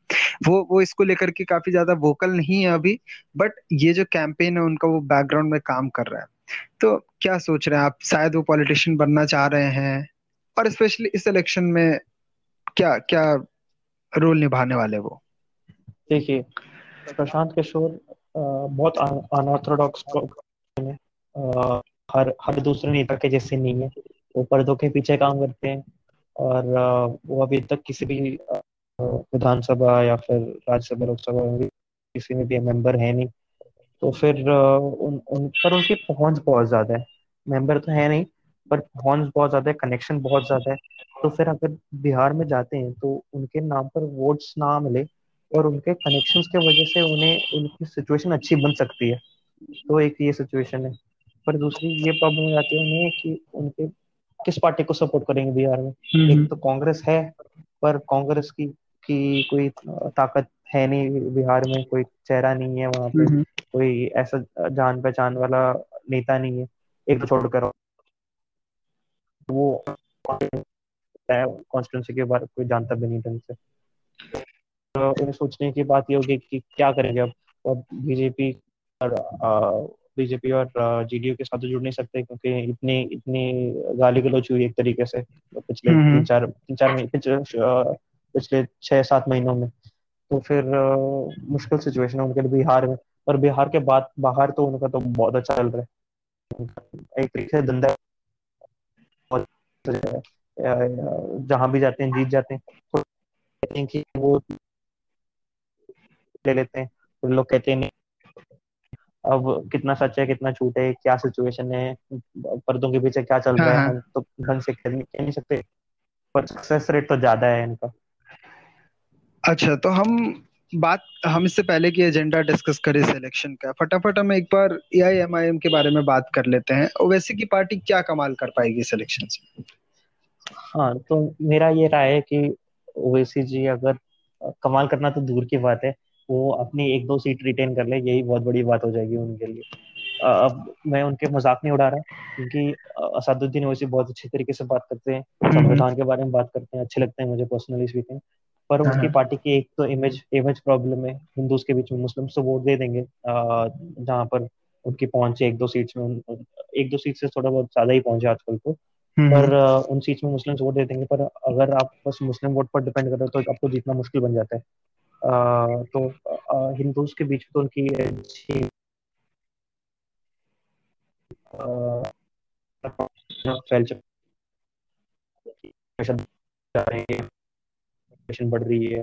वो वो इसको लेकर के काफ़ी ज़्यादा वोकल नहीं है अभी बट ये जो कैंपेन है, उनका वो बैकग्राउंड में काम कर रहा है। तो क्या सोच रहे हैं आप? शायद वो पॉलिटिशियन बनना चाह रहे हैं, और स्पेशली इस इलेक्शन में क्या क्या रोल निभाने वाले वो? देखिए, प्रशांत किशोर बहुत अनऑर्थोडॉक्स हर हर दूसरे नेता के जैसे नहीं है। वो पर्दों के पीछे काम करते हैं और वो अभी तक किसी भी विधानसभा या फिर राज्यसभा लोकसभा में भी किसी में भी मेंबर है नहीं। तो फिर उन, उन पर उनकी पहुँच बहुत ज़्यादा है। मेंबर तो है नहीं पर पहुँच बहुत ज़्यादा है कनेक्शन बहुत ज़्यादा है। तो फिर अगर बिहार में जाते हैं तो उनके नाम पर वोट्स ना मिले और उनके कनेक्शंस के वजह से उन्हें उनकी सिचुएशन अच्छी बन सकती है। तो एक ये सिचुएशन है। पर दूसरी ये प्रॉब्लम हो जाती है उन्हें कि उनके किस पार्टी को सपोर्ट करेंगे बिहार में? हम्म, एक हम्म। तो कांग्रेस है पर कांग्रेस की की कोई ताकत है नहीं बिहार में कोई चेहरा नहीं है वहाँ पे हम्म, कोई ऐसा जान पहचान वाला नेता नहीं है एक तो छोड़कर वो कॉन्स्टिट्यूंसी के बारे कोई जानता भी नहीं ढंग से। तो उन्हें सोचने की बात ये होगी कि क्या करेंगे अब? बीजेपी और बीजेपी और जीडीयू के साथ तो जुड़ नहीं सकते क्योंकि इतनी इतनी गाली गलोच हुई एक तरीके से पिछले हम्म, हम्म। तीन चार तीन चार पिछले पिछले छह सात महीनों में। तो फिर मुश्किल सिचुएशन है उनके लिए बिहार में। और बिहार के बाद बाहर तो उनका तो बहुत अच्छा चल रहा है। एक तरीके से धंधा जहाँ भी जाते हैं जीत जाते हैं। तो वो ले लेते हैं। लोग कहते हैं अब कितना सच है कितना झूठ है क्या सिचुएशन है पर्दों के पीछे क्या चल हाँ रहा है। हाँ तो ढंग से कह नहीं नहीं सकते। पर सक्सेस रेट तो ज़्यादा है इनका। अच्छा तो हम बात हम इससे पहले की एजेंडा डिस्कस करें सिलेक्शन का फटाफट हम एक बार एआईएमआईएम के बारे में बात कर लेते हैं। ओवैसी की पार्टी क्या कमाल कर पाएगी सिलेक्शन से? हाँ तो मेरा ये राय है कि ओवैसी जी अगर कमाल करना तो दूर की बात है वो अपनी एक दो सीट रिटेन कर ले यही बहुत बड़ी बात हो जाएगी उनके लिए। अब मैं उनके मज़ाक नहीं उड़ा रहा क्योंकि असदुद्दीन ओवैसी बहुत अच्छे तरीके से बात करते हैं हम्म संविधान के बारे में बात करते हैं अच्छे लगते हैं मुझे पर्सनली स्पीकिंग पर हाँ उनकी हाँ। पार्टी की एक तो इमेज इमेज प्रॉब्लम है हिंदूज के बीच में मुस्लिम्स तो वोट दे देंगे जहाँ पर उनकी पहुँच है एक दो सीट्स में एक दो सीट से थोड़ा बहुत ज़्यादा ही पहुँचे आजकल तो। हम्म पर हम्म, उन सीट्स में मुस्लिम्स वोट दे देंगे पर अगर आप बस मुस्लिम वोट पर डिपेंड कर रहे हो तो आपको जीतना मुश्किल बन जाता है। तो हिंदूज के बीच में तो उनकी अच्छी फैल बढ़ रही है।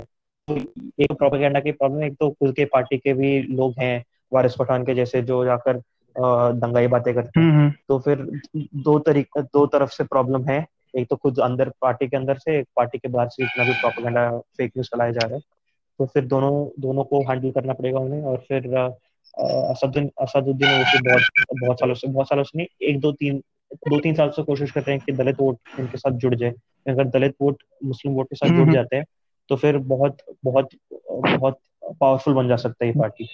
तो एक प्रोपेगेंडा की प्रॉब्लम एक तो खुद के पार्टी के भी लोग हैं वारिस पठान के जैसे जो जाकर दंगाई बातें करते हैं। हम्म हम्म, तो फिर दो तरीक दो तरफ़ से प्रॉब्लम है। एक तो खुद अंदर पार्टी के अंदर से एक पार्टी के बाहर से इतना भी प्रोपेगेंडा फेक न्यूज़ फैलाया जा रहा है। तो फिर दोनों दोनों को हैंडल करना पड़ेगा उन्हें और फिर असदुद्दीन असदुद्दीन ओवैसी बहुत बहुत सालों से बहुत सालों से नहीं एक दो तीन दो तीन साल से कोशिश करते रहे हैं कि दलित वोट उनके साथ जुड़ जाए। अगर दलित वोट मुस्लिम वोट के साथ हम्म जुड़ हम्म, जाते हैं तो फिर बहुत बहुत बहुत पावरफुल बन जा सकता है ये पार्टी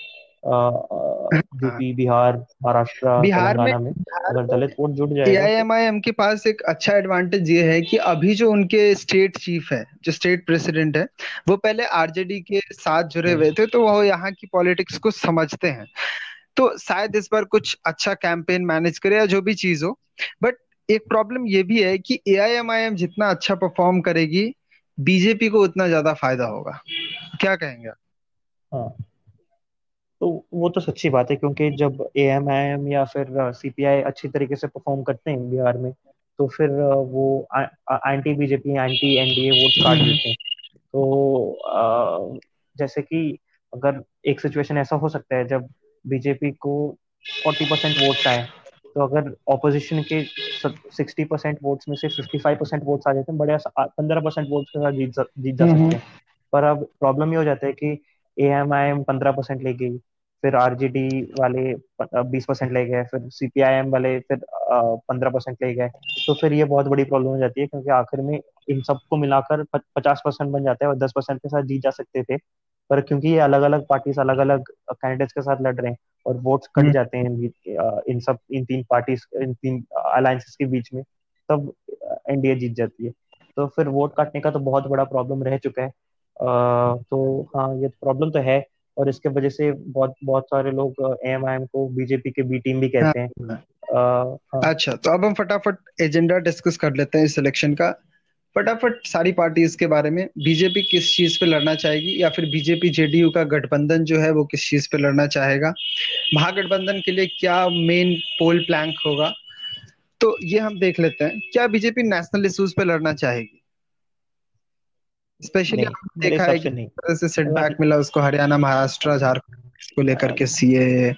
यूपी बिहार महाराष्ट्र बिहार में में अगर दलित वोट जुड़ जाएगा तो एआईएमआईएम के पास एक अच्छा एडवांटेज ये है कि अभी जो उनके स्टेट चीफ है जो स्टेट प्रेसिडेंट है वो पहले आरजेडी के साथ जुड़े हम्म, हुए थे तो वो यहाँ की पॉलिटिक्स को समझते हैं। तो शायद इस बार कुछ अच्छा कैंपेन मैनेज करे या जो भी चीज़ हो। बट एक प्रॉब्लम ये भी है कि एआईएमआईएम जितना अच्छा परफॉर्म करेगी बीजेपी को उतना ज़्यादा फ़ायदा होगा। क्या कहेंगे आप? हाँ। तो वो तो सच्ची बात है क्योंकि जब ए एम आई एम या फिर सीपीआई अच्छी तरीके से परफॉर्म करते हैं बिहार में तो फिर वो anti BJP anti NDA votes काट हम्म। देते हैं। तो जैसे कि अगर एक सिचुएशन ऐसा हो सकता है जब बीजेपी को फोर्टी परसेंट वोट्स आए तो अगर ऑपोजिशन के सिक्सटी परसेंट वोट्स में से फिफ्टी फाइव परसेंट वोट्स आ जाते हैं बड़े पंद्रह परसेंट वोट्स के साथ जीत जीत जा हम्म। सकते हैं। पर अब प्रॉब्लम ये हो जाता है कि ए एम आई एम पंद्रह परसेंट ले गई फिर आरजेडी वाले बीस परसेंट ले गए फिर सीपीआईएम वाले फिर पंद्रह परसेंट ले गए। तो फिर ये बहुत बड़ी प्रॉब्लम हो जाती है क्योंकि आखिर में इन सबको मिलाकर पचास परसेंट बन जाता है और दस परसेंट के साथ जीत जा सकते थे। पर क्योंकि ये अलग अलग पार्टीज़ अलग अलग कैंडिडेट्स के साथ लड़ रहे हैं और वोट्स कट हम्म। जाते हैं इन, सब इन तीन पार्टीज़ इन तीन अलायंसेस के बीच में तब एनडीए जीत जाती है। तो फिर वोट काटने का तो बहुत बड़ा प्रॉब्लम रह चुका है। तो हाँ ये प्रॉब्लम तो है। और इसके वजह से बहुत बहुत सारे लोग एम आई एम को बीजेपी के बी टीम भी कहते हैं। हाँ अ, हाँ। अच्छा तो अब हम फटाफट एजेंडा डिस्कस कर लेते हैं इस इलेक्शन का। फटाफट सारी पार्टीज़ के बारे में बीजेपी किस चीज़ पे लड़ना चाहेगी या फिर बीजेपी जेडीयू का गठबंधन जो है वो किस चीज़ पे लड़ना चाहेगा? महागठबंधन के लिए क्या मेन पोल प्लैंक होगा? तो ये हम देख लेते हैं क्या बीजेपी नेशनल इश्यूज़ पे लड़ना चाहेगी? स्पेशली आपने देखा है कि से सेटबैक मिला उसको हरियाणा महाराष्ट्र झारखंड को लेकर के सीए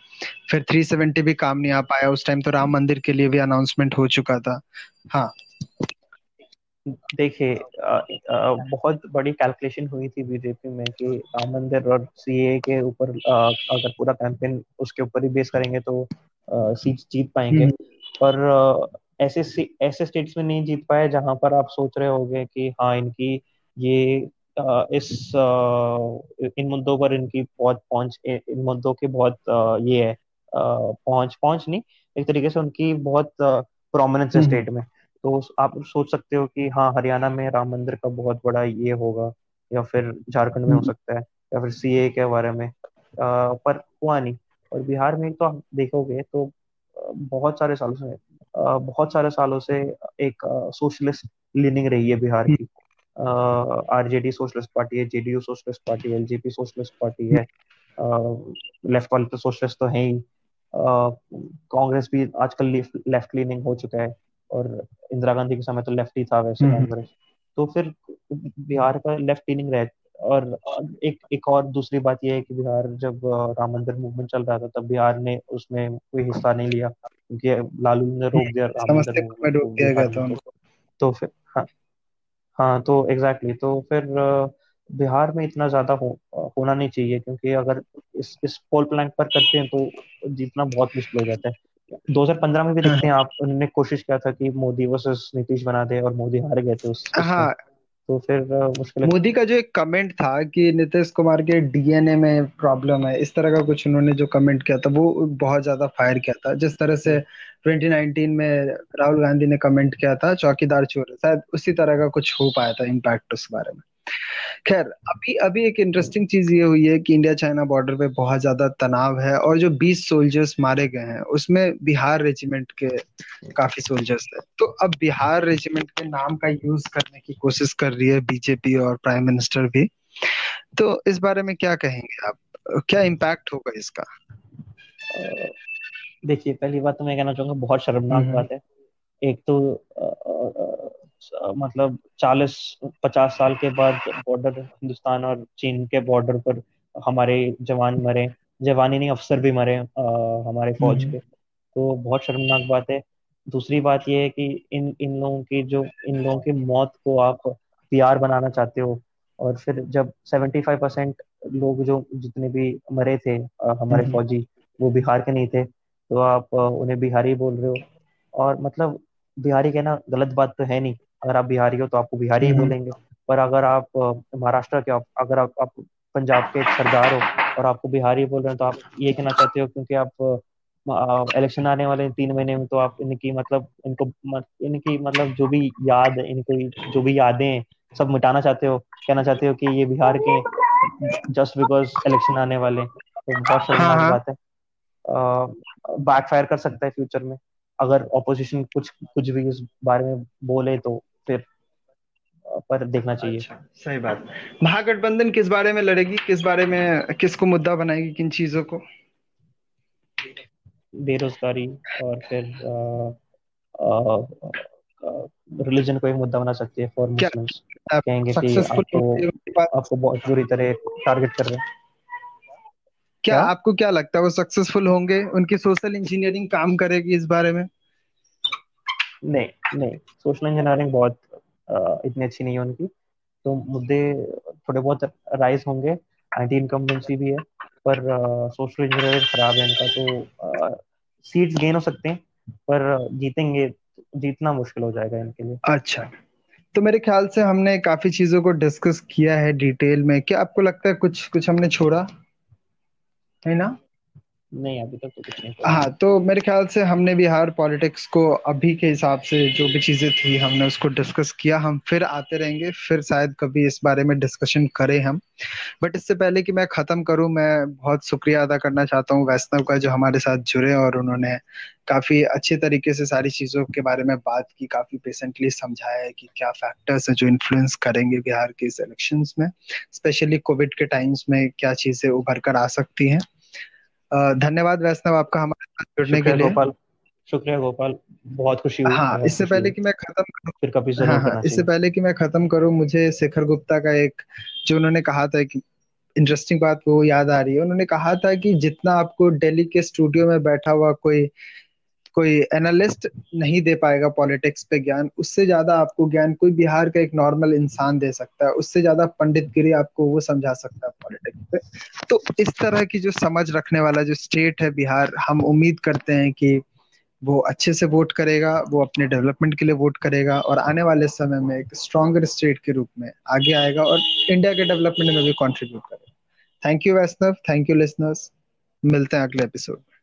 फिर 370 भी काम नहीं आ पाया। उस टाइम तो राम मंदिर के लिए भी अनाउंसमेंट हो चुका था। हाँ। देखिए बहुत बड़ी कैलकुलेशन हुई थी बीजेपी में कि राम मंदिर और सीए के ऊपर अगर पूरा कैंपेन उसके ऊपर ही बेस करेंगे तो सीट जीत पाएँगे। हम्म। पर ऐसे ऐसे स्टेट्स में नहीं जीत पाए जहाँ पर आप सोच रहे होगे कि हाँ इनकी ये इस इन मुद्दों पर इनकी बहुत पहुँच इन मुद्दों की बहुत ये है पहुँच पहुँच नहीं एक तरीके से उनकी बहुत प्रोमिनेंस है हम्म। स्टेट में। तो आप सोच सकते हो कि हाँ हरियाणा में राम मंदिर का बहुत बड़ा ये होगा या फिर झारखंड में हो हम्म। सकता है या फिर सीए के बारे में अ, पर हुआ नहीं। और बिहार में तो आप देखोगे तो बहुत सारे सालों से बहुत सारे सालों से एक सोशलिस्ट लीनिंग रही है बिहार हम्म की। आरजेडी सोशलिस्ट पार्टी है जेडीयू सोशलिस्ट पार्टी है एलजेपी सोशलिस्ट पार्टी है लेफ़्ट वाले तो सोशलिस्ट तो है ही। कांग्रेस भी आजकल लेफ़्ट लीनिंग हो चुका है और इंदिरा गांधी के समय तो लेफ़्ट ही था वैसे हम्म। कांग्रेस। तो फिर बिहार का लेफ़्ट लीनिंग रह और एक एक और दूसरी बात यह है कि बिहार जब राम मंदिर मूवमेंट चल रहा था तब बिहार ने उसमें कोई हिस्सा नहीं लिया क्योंकि लालू ने रोक दिया राम मंदिर तो फिर हाँ। हाँ तो एग्जैक्टली exactly, तो फिर बिहार में इतना ज़्यादा हो, होना नहीं चाहिए क्योंकि अगर इस इस पोल प्लांट पर करते हैं तो जीतना बहुत मुश्किल हो जाता है। 2015 में भी देखते हैं आप उन्होंने कोशिश किया था कि मोदी वर्सेस नीतीश बना दे और मोदी हार गए थे उस हाँ तो फिर मुश्किल मोदी का जो एक कमेंट था कि नीतीश कुमार के डीएनए में प्रॉब्लम है, इस तरह का कुछ उन्होंने जो कमेंट किया था, वो बहुत ज़्यादा फायर किया था। जिस तरह से 2019 में राहुल गांधी ने कमेंट किया था, चौकीदार चोर, शायद उसी तरह का कुछ हो पाया था इम्पैक्ट उस बारे में। खैर अभी अभी एक इंटरेस्टिंग चीज़ ये हुई है कि इंडिया चाइना बॉर्डर पे बहुत ज़्यादा तनाव है और जो 20 सोल्जर्स मारे गए हैं उसमें बिहार रेजिमेंट के काफ़ी सोल्जर्स है। तो अब बिहार रेजिमेंट के नाम का यूज़ करने की कोशिश कर रही है बीजेपी और प्राइम मिनिस्टर भी। तो इस बारे में क्या कहेंगे आप? क्या इम्पैक्ट होगा इसका? देखिए पहली बात तो मैं कहना चाहूँगा बहुत शर्मनाक हम्म। बात है। एक तो मतलब चालीस पचास साल के बाद बॉर्डर हिंदुस्तान और चीन के बॉर्डर पर हमारे जवान मरे। जवानी नहीं अफसर भी मरे आ, हमारे फौज के। तो बहुत शर्मनाक बात है। दूसरी बात यह है कि इन इन लोगों की जो इन लोगों की मौत को आप पीआर बनाना चाहते हो और फिर जब 75 परसेंट लोग जो जितने भी मरे थे हमारे फौजी वो बिहार के नहीं थे तो आप उन्हें बिहारी बोल रहे हो। और मतलब बिहारी कहना गलत बात तो है नहीं। अगर आप बिहारी हो तो आपको बिहारी ही हम्म। बोलेंगे पर अगर आप महाराष्ट्र के अगर आप, आप पंजाब के सरदार हो और आपको बिहारी बोल रहे हैं तो आप ये कहना चाहते हो क्योंकि आप इलेक्शन आने वाले तीन महीने में तो आप इनकी मतलब इनको इनकी मतलब जो भी याद इनकी जो भी यादें सब मिटाना चाहते हो कहना चाहते हो कि ये बिहार के जस्ट बिकॉज़ इलेक्शन आने वाले तो बहुत शर्मनाक हाँ, हाँ। बात है बैकफायर कर सकता है फ्यूचर में अगर ऑपोजिशन कुछ कुछ भी इस बारे में बोले तो फिर पर देखना चाहिए। अच्छा, सही बात। महागठबंधन किस बारे में लड़ेगी? किस बारे में किसको मुद्दा बनाएगी किन चीज़ों को? बेरोजगारी और फिर रिलीजन को एक मुद्दा बना सकती है फॉर मुस्लिम्स। कहेंगे कि आपको आपको बहुत बुरी तरह टारगेट कर रहे हैं। क्या, क्या? आपको क्या लगता है वो सक्सेसफुल होंगे? उनकी सोशल इंजीनियरिंग काम करेगी इस बारे में? नहीं नहीं सोशल इंजीनियरिंग बहुत इतनी अच्छी नहीं है उनकी। तो मुद्दे थोड़े बहुत राइज होंगे। एंटी इनकम्बेंसी भी है, पर सोशल इंजीनियरिंग खराब है इनका तो सीट्स गेन हो सकते हैं, पर जीतेंगे, जीतना मुश्किल हो जाएगा इनके लिए। अच्छा। तो मेरे ख्याल से हमने काफ़ी चीज़ों को डिस्कस किया है डिटेल में। क्या आपको लगता है कुछ कुछ हमने छोड़ा? है ना? नहीं, अभी तक तो कुछ नहीं हाँ तो मेरे ख्याल से हमने बिहार पॉलिटिक्स को अभी के हिसाब से जो भी चीज़ें थी, हमने उसको डिस्कस किया। हम फिर आते रहेंगे, फिर शायद कभी इस बारे में डिस्कशन करें हम। बट इससे पहले कि मैं खत्म करूँ, मैं बहुत शुक्रिया अदा करना चाहता हूँ वैष्णव का जो हमारे साथ जुड़े और उन्होंने काफ़ी अच्छे तरीके से सारी चीज़ों के बारे में बात की, काफ़ी पेशेंटली समझाया कि क्या फैक्टर्स है जो इन्फ्लुएंस करेंगे बिहार के इस इलेक्शन में स्पेशली कोविड के टाइम्स में क्या चीज़ें उभर कर आ सकती हैं। धन्यवाद वैष्णव आपका हमारे साथ जुड़ने के लिए। गोपाल। शुक्रिया गोपाल। बहुत खुशी हुई हाँ इससे पहले कि मैं खत्म करूँ फिर कभी हाँ, हाँ, इससे पहले कि मैं खत्म करूँ मुझे शेखर गुप्ता का एक जो उन्होंने कहा था कि इंटरेस्टिंग बात वो याद आ रही है। उन्होंने कहा था कि जितना आपको दिल्ली के स्टूडियो में बैठा हुआ कोई कोई एनालिस्ट नहीं दे पाएगा पॉलिटिक्स पे ज्ञान, उससे ज़्यादा आपको ज्ञान कोई बिहार का एक नॉर्मल इंसान दे सकता है। उससे ज़्यादा पंडित गिरी आपको वो समझा सकता है पॉलिटिक्स पे। तो इस तरह की जो समझ रखने वाला जो स्टेट है बिहार, हम उम्मीद करते हैं कि वो अच्छे से वोट करेगा, वो अपने डेवलपमेंट के लिए वोट करेगा और आने वाले समय में एक स्ट्रॉन्गर स्टेट के रूप में आगे आएगा और इंडिया के डेवलपमेंट में भी कॉन्ट्रीब्यूट करेगा। Thank you Vaishnav thank you listeners मिलते हैं अगले एपिसोड में।